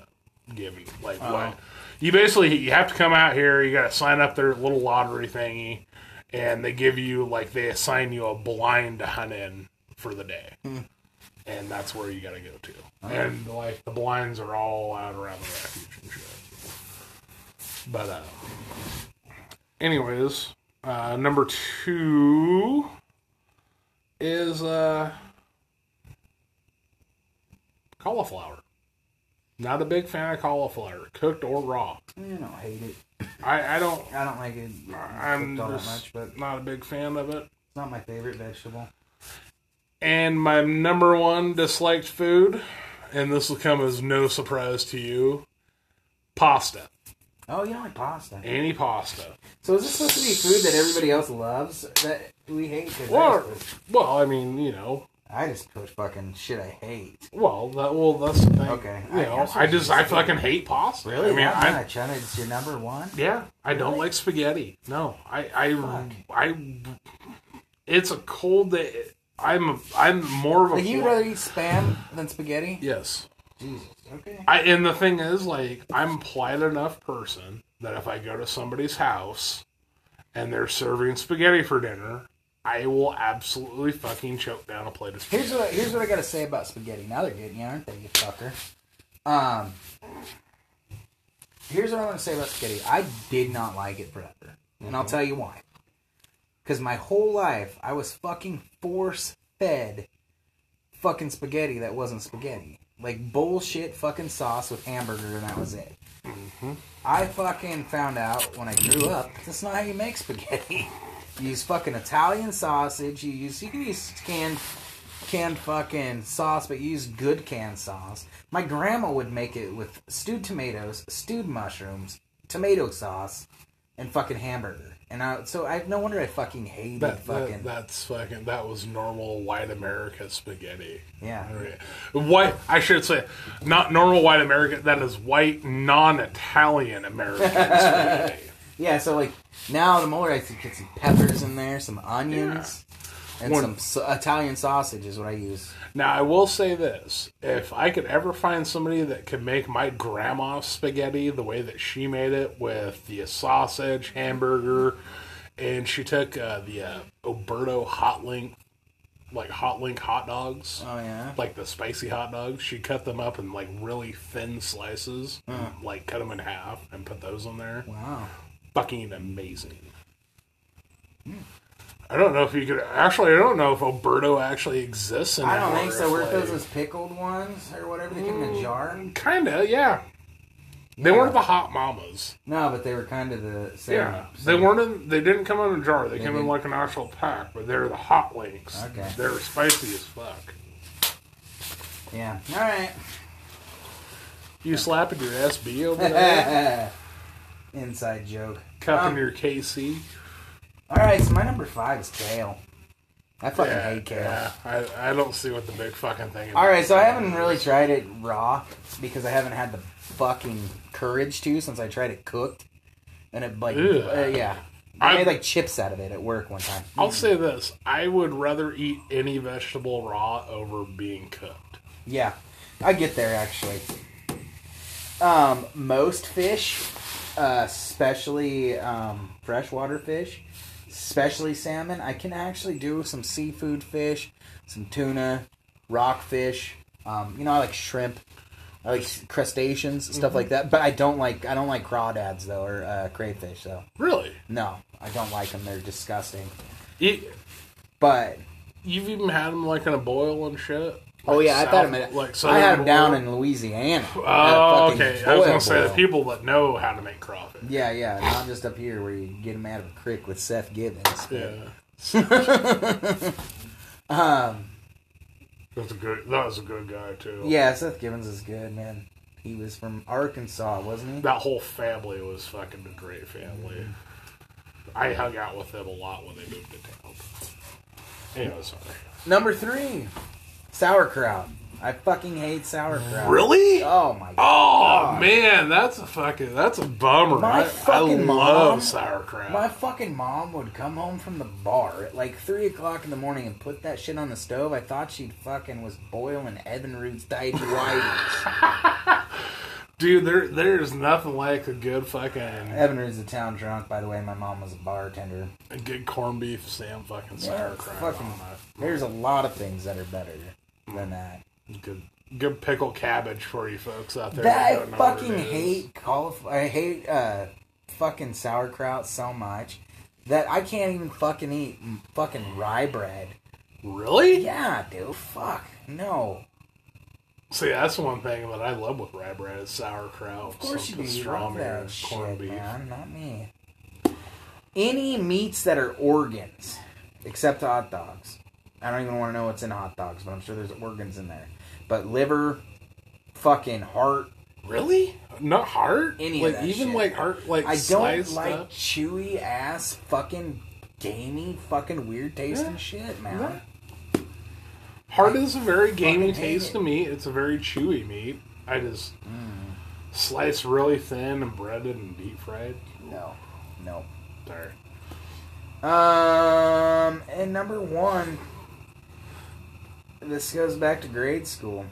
given. Like what you basically you have to come out here, you gotta sign up their little lottery thingy and they give you like they assign you a blind to hunt in for the day. And that's where you gotta go to. And like the blinds are all out around the refuge and shit. But uh anyways, uh, number two is uh, cauliflower. Not a big fan of cauliflower, cooked or raw. I don't hate it. I, I don't. I don't like it I'm cooked all that much, but not a big fan of it. not my favorite vegetable. And my number one disliked food, and this will come as no surprise to you, pasta. Oh, you don't like pasta. Any pasta. So is this supposed to be food that everybody else loves that we hate? Well, well, I mean, you know, I just put fucking shit I hate. Well, that, well, that's the thing. Okay, You I- know, I, just, I fucking hate pasta. Really? I mean, That I, much? It's your number one? yeah, I don't like spaghetti. No, I, I, Fuck. I, it's a cold day. I'm, I'm more of a. Like, you'd rather eat spam than spaghetti? yes. Jesus. Okay. I, and the thing is, like, I'm a polite enough person that if I go to somebody's house and they're serving spaghetti for dinner, I will absolutely fucking choke down a plate of spaghetti. Here's what I, here's what I gotta say about spaghetti. Now they're getting you, aren't they, you fucker? Um, here's what I want to say about spaghetti. I did not like it forever, and I'll tell you why. Because my whole life I was fucking force fed fucking spaghetti that wasn't spaghetti, like bullshit fucking sauce with hamburger, and that was it. Mm-hmm. I fucking found out when I grew up that's not how you make spaghetti. You use fucking Italian sausage. You use you can use canned canned fucking sauce, but you use good canned sauce. My grandma would make it with stewed tomatoes, stewed mushrooms, tomato sauce, and fucking hamburger. And I, so I no wonder I fucking hated That, fucking that, that's fucking. That was normal white America spaghetti. yeah. White. I should say, not normal white America. That is white non-Italian American spaghetti. Yeah, so like now the more I think get some peppers in there, some onions, and One- some Italian sausage is what I use. Now I will say this: if I could ever find somebody that could make my grandma's spaghetti the way that she made it, with the sausage, hamburger, and she took uh, the uh, Oberto hot link, like hot link hot dogs. Oh yeah. like the spicy hot dogs. She cut them up in like really thin slices, and, like cut them in half and put those on there. Wow. Fucking amazing. I don't know if you could actually. I don't know if Oberto actually exists anymore. I don't think so. Were if, those like- as pickled ones or whatever they came in a jar? Kinda, yeah. They weren't the hot mamas. No, but they were kind of the same. Yeah, they weren't. In, they didn't come in a jar. They, came in didn't? like an actual pack. But they're the hot links. Okay. They're spicy as fuck. Yeah. All right. You slapping your SB over there, Inside joke. cupping Um, your KC. All right, so my number five is kale. I fucking Yeah, hate kale. yeah. I, I don't see what the big fucking thing is. All right, so I haven't really tried it raw because I haven't had the fucking courage to since I tried it cooked, and it like uh, yeah, I I- made like chips out of it at work one time. I'll say this: I would rather eat any vegetable raw over being cooked. Yeah, I get there actually. Um, most fish, uh, especially um, freshwater fish, especially salmon, I can actually do some seafood fish, some tuna, rockfish. Um, you know, I like shrimp. I like crustaceans, stuff like that. But I don't like I don't like crawdads though, or uh, crayfish though. Really? No, I don't like them. They're disgusting. You, But you've even had them like in a boil and shit. Oh yeah, south- them. At, like I had them down in Louisiana. Oh, okay. I was gonna say the people that know how to make crawfish. Yeah, yeah, not just up here where you get them out of a creek with Seth Gibbons. Yeah, Um, that's a good. That was a good guy too. yeah, Seth Gibbons is good, man. He was from Arkansas, wasn't he? that whole family was fucking a great family. I hung out with them a lot when they moved to town. Anyway, sorry. Number three, sauerkraut. I fucking hate sauerkraut. Really? Oh my oh, god. Oh man, that's a fucking that's a bummer. My I, I fucking love mom- sauerkraut. My fucking mom would come home from the bar at like three o'clock in the morning and put that shit on the stove. I thought she fucking was boiling Evan Root's tidy whities. Dude, there there's nothing like a good fucking Evan Root's a town drunk, by the way. My mom was a bartender. a good corned beef Sam fucking Yeah, sauerkraut. fucking-. There's a lot of things that are better than that. Good good pickled cabbage for you folks out there. That I don't know what fucking hate cauliflower. I hate uh, fucking sauerkraut so much that I can't even fucking eat fucking rye bread. Really? Yeah, dude. Fuck no. See, that's one thing that I love with rye bread is sauerkraut. Of course you do. You love that shit, beef. man. Not me. Any meats that are organs, except hot dogs. I don't even want to know what's in hot dogs, but I'm sure there's organs in there. But liver, fucking heart. Really? Not heart? Any of like that even shit. like heart like I don't like stuff? chewy ass, fucking gamey, fucking weird tasting Yeah. shit, man. Heart is a very gamey taste it. to meat. It's a very chewy meat. I just Mm. slice really thin and breaded and deep fried. No, no. Sorry. Um, and number one, this goes back to grade school.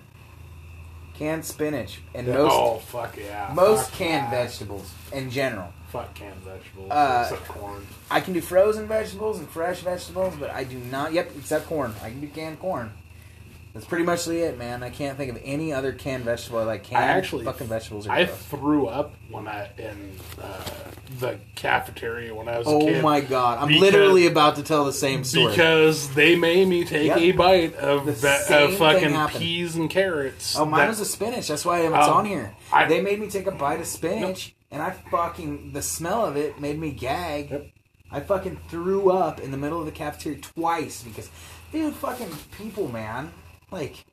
Canned spinach and most oh fuck yeah. most Fuck canned yeah. vegetables in general. Fuck canned vegetables. Uh, except corn. I can do frozen vegetables and fresh vegetables, but I do not. Yep, except corn. I can do canned corn. That's pretty much it, man. I can't think of any other canned vegetable I like. Canned I actually fucking vegetables are I gross. threw up when I in uh, the cafeteria when I was a Oh kid. my god! I'm Because- literally about to tell the same story. Because they made me take Yep. a bite of, The ve- of fucking peas and carrots. Oh, mine that- was a spinach. That's why it's Oh, on here. I- they made me take a bite of spinach, and I fucking the smell of it made me gag. Yep. I fucking threw up in the middle of the cafeteria twice because, dude, fucking people, man, like.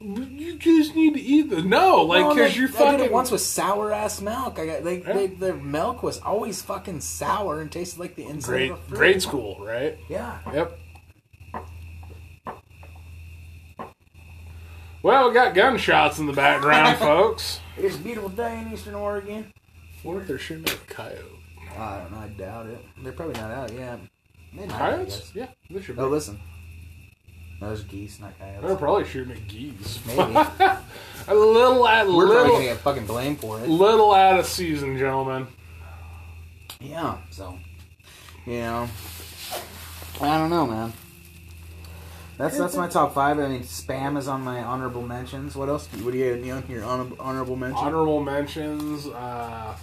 you just need to eat the no, like no, because they- you're I fucking. did it once with sour ass milk. I got like Yeah. they their milk was always fucking sour and tasted like the inside grade of a fruit. grade school, right? Yeah. Yep. Well, we got gunshots in the background, folks. It's a beautiful day in Eastern Oregon. What if they're shooting at a coyote? I don't know. I doubt it. They're probably not out yet. I Coyotes? Yeah, they should oh, be. Oh, listen. Those geese, not They're coyotes. probably shooting at geese. Maybe. a little out, We're probably gonna get fucking blamed for it. little out of season, gentlemen. Yeah. So, you know, I don't know, man. That's that's my top five. I mean, spam is on my honorable mentions. What else? What do you have on your honor, honorable mentions? Honorable mentions: uh,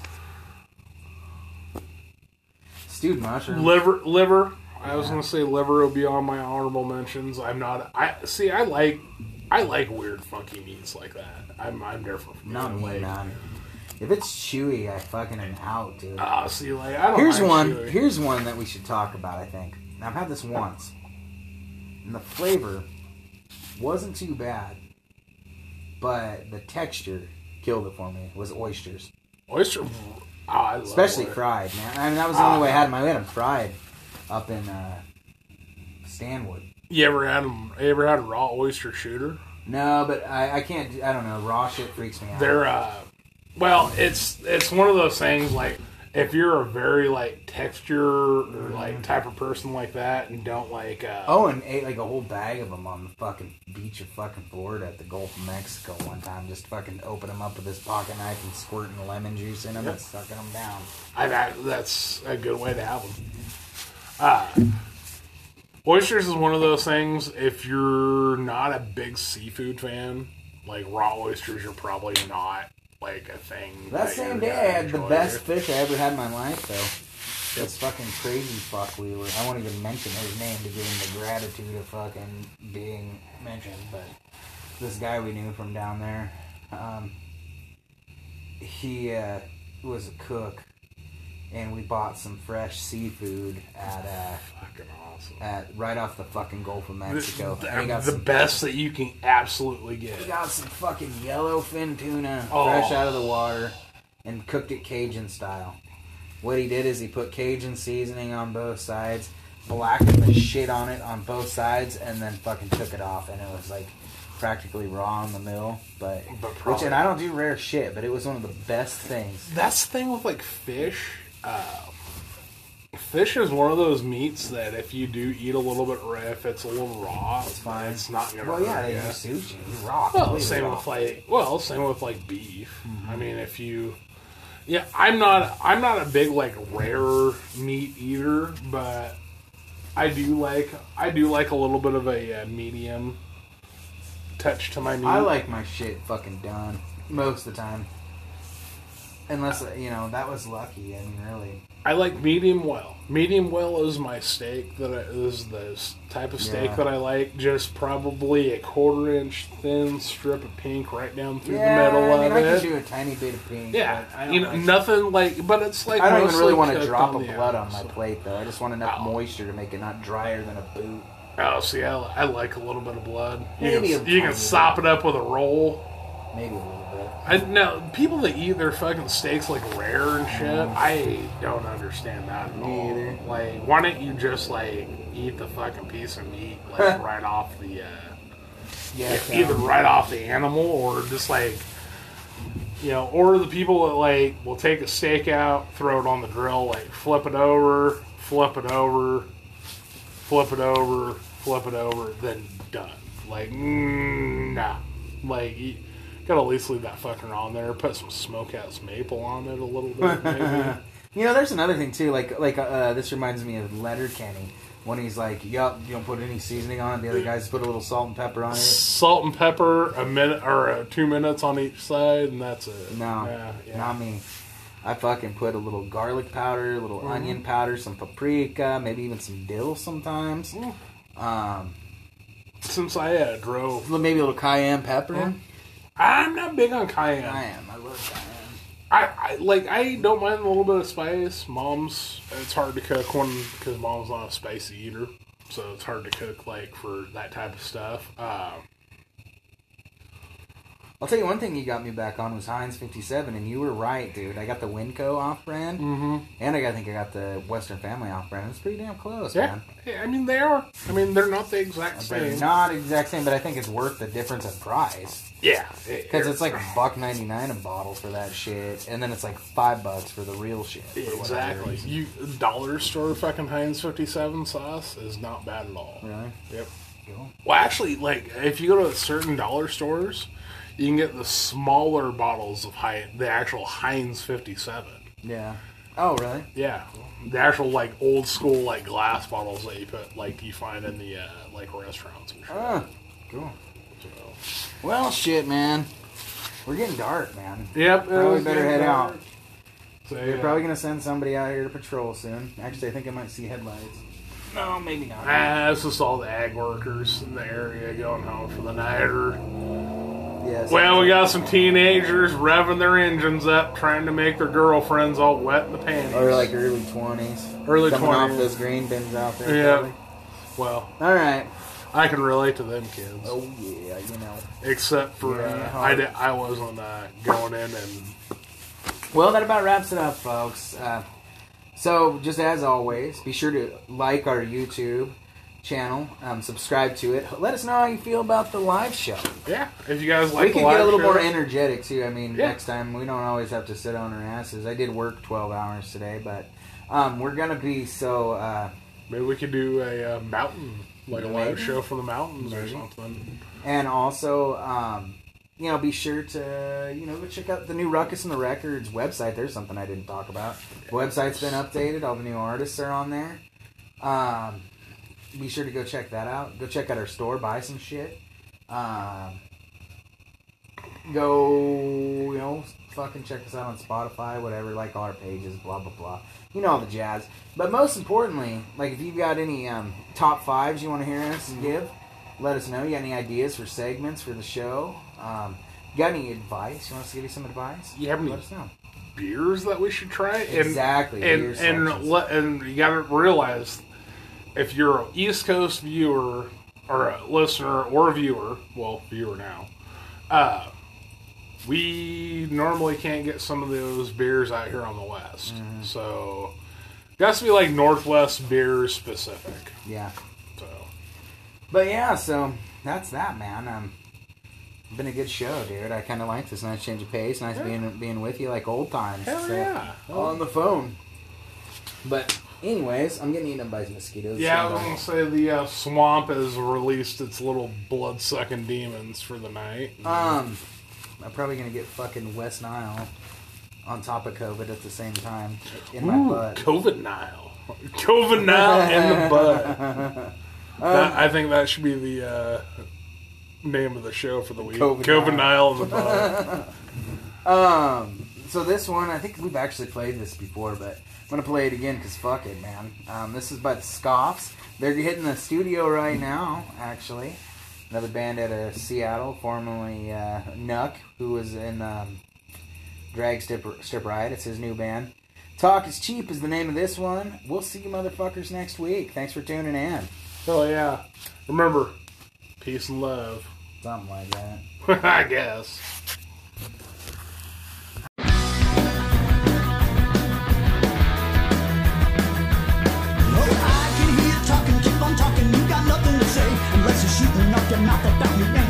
Stewed mushroom. liver, liver. I was gonna say liver will be on my honorable mentions. I'm not. I see. I like. I like weird, funky meats like that. I'm. I'm different from Not me, like, man. If it's chewy, I fucking am out, dude. Ah, see, like I don't. Here's one. chewy. Here's one that we should talk about. I think. Now, I've had this once, and the flavor wasn't too bad, but the texture killed it for me. Was oysters, oyster. Oh, I love especially oyster. fried. Man, I mean that was the only way I had them. I had them fried up in uh, Stanwood. You ever had 'em- You ever had a raw oyster shooter? No, but I, I can't. I don't know. Raw shit freaks me out. They're uh, well, it's it's one of those things like if you're a very like texture or like type of person like that and don't like uh, Oh, and ate like a whole bag of them on the fucking beach of fucking Florida at the Gulf of Mexico one time. Just fucking open them up with his pocket knife and squirting lemon juice in them and sucking them down. I, that, that's a good way to have them. Uh, oysters is one of those things. If you're not a big seafood fan, like raw oysters, you're probably not like a thing. That same day, I had the best fish I ever had in my life, though. This fucking crazy fuck we were. I won't even mention his name to give him the gratitude of fucking being mentioned, but this guy we knew from down there, um, he uh, was a cook, and we bought some fresh seafood at uh, Fucking awesome. at right off the fucking Gulf of Mexico. he got the some, best that you can absolutely get. We got some fucking yellowfin tuna Oh. fresh out of the water and cooked it Cajun style. What he did is he put Cajun seasoning on both sides, blackened the shit on it on both sides, and then fucking took it off, and it was like practically raw in the middle. But, But which and I don't do rare shit, but it was one of the best things. That's the thing with like fish. Uh, fish is one of those meats that if you do eat a little bit if it's a little raw, it's fine. It's not gonna. Well, yeah, they do sushi, raw. Well, same raw. with like well, same with like beef. Mm-hmm. I mean, if you, yeah, I'm not I'm not a big like rare meat eater, but I do like I do like a little bit of a uh, medium touch to my meat. I like my shit fucking done most of the time. Unless you know that was lucky. I mean, really. I like medium well. Medium well is my steak that I, is the type of steak Yeah. that I like. Just probably a quarter inch thin strip of pink right down through yeah, the middle I mean, of I it. can do a tiny bit of pink. yeah, I you know, like- nothing like, but it's like I don't even really want to drop a blood on my plate, though. I just want enough Oh. moisture to make it not drier than a boot. Oh, see, I, I like a little bit of blood. You Maybe can, you can sop it up with a roll. Maybe a. I, now, people that eat their fucking steaks like rare and shit, I don't understand that at Me all. either. Like, why don't you just like eat the fucking piece of meat like right off the? Uh, Yeah, either right off the animal or just like you know, or the people that like will take a steak out, throw it on the grill, like flip it over, flip it over, flip it over, flip it over, then done. Like, mm, nah. Like, gotta at least leave that fucker on there. Put some smokehouse maple on it a little bit, maybe. You know, there's another thing too. Like, like uh, this reminds me of Letterkenny when he's like, "Yup, you don't put any seasoning on it." The other guys put a little salt and pepper on it. Salt and pepper, a minute or uh, two minutes on each side, and that's it. No, yeah, yeah. not me. I fucking put a little garlic powder, a little Mm-hmm. onion powder, some paprika, maybe even some dill sometimes. Mm. Um, Since I uh, drove, maybe a little cayenne pepper. I'm not big on cayenne. I am. I love cayenne. I, I like I don't mind a little bit of spice. Mom's it's hard to cook when because mom's not a spicy eater, so it's hard to cook like for that type of stuff. Uh, I'll tell you one thing you got me back on was Heinz 57, and you were right, dude. I got the Winco off brand, mm-hmm. and I got, I think I got the Western Family off brand. It's pretty damn close, yeah, man. yeah, I mean they are. I mean they're not the exact They're same. not exact same, but I think it's worth the difference in price. Yeah, Because it's like buck ninety nine a bottle for that shit, and then it's like five bucks for the real shit. exactly. You dollar store fucking Heinz fifty seven sauce is not bad at all. Really? Yep. Cool. Well, actually, like if you go to certain dollar stores, you can get the smaller bottles of Heinz, the actual Heinz fifty seven. Yeah. Oh, really? Yeah, the actual like old school like glass bottles that you put like you find in the uh, like restaurants and shit. Ah, cool. So, Well, shit, man. We're getting dark, man. yep, it Probably better head dark. out. So, We're yeah. probably gonna send somebody out here to patrol soon. Actually, I think I might see headlights. No, maybe not. Ah, it's just all the ag workers in the area going home for the night. Or Yes. well, we got some teenagers revving their engines up, trying to make their girlfriends all wet in the panties. Or like early twenties. Early Coming off 20s. those green bins out there. Yeah. probably. well, All right. I can relate to them kids. Oh yeah, you know. Except for Yeah, uh, hard. I, di- I wasn't uh, going in and Well, that about wraps it up, folks. Uh, so, just as always, be sure to like our YouTube channel, um, subscribe to it. Let us know how you feel about the live show. yeah. If you guys like, we can the get a little show- more energetic too. I mean, Yeah. next time we don't always have to sit on our asses. I did work twelve hours today, but um, we're gonna be so. Uh, Maybe we could do a uh, mountain, like a live show from the mountains or something. and also, um, you know, be sure to you know go check out the new Ruckus and the Records website. There's something I didn't talk about. The website's been updated. All the new artists are on there. Um, be sure to go check that out. Go check out our store. Buy some shit. Um, go, you know, fucking check us out on Spotify, whatever. Like all our pages, blah blah blah. You know all the jazz. But most importantly, like if you've got any um, top fives you want to hear us give, let us know. You got any ideas for segments for the show? Um, got any advice? You want us to give you some advice? You have any Let us know. beers that we should try. And, Exactly, And and le- and you got to realize if you're an East Coast viewer or a listener or a viewer, well, viewer now, uh, we normally can't get some of those beers out here on the West. Mm-hmm. So it has to be like Northwest beers specific. Yeah. So But yeah, so that's that, man. Um, been a good show, dude. I kind of like this nice change of pace. Nice being being with you like old times. hell So, yeah. On the phone. But anyways, I'm getting eaten up by mosquitoes. Yeah, I was gonna say the uh, swamp has released its little blood sucking demons for the night. Um, I'm probably gonna get fucking West Nile on top of COVID at the same time in my Ooh, butt. COVID Nile. COVID Nile in the butt. That- I think that should be the uh, name of the show for the week. COVID COVID, Nile. Nile in the butt. Um, so this one, I think we've actually played this before, but I'm gonna play it again because fuck it, man. Um, this is by the Scoffs. They're hitting the studio right now, actually. Another band out of Seattle, formerly uh, Nuck, who was in um, Drag Strip, Strip Riot. It's his new band. Talk is cheap is the name of this one. We'll see you motherfuckers next week. Thanks for tuning in. Hell yeah. Remember, peace and love. Something like that. I guess. Your mouth about me.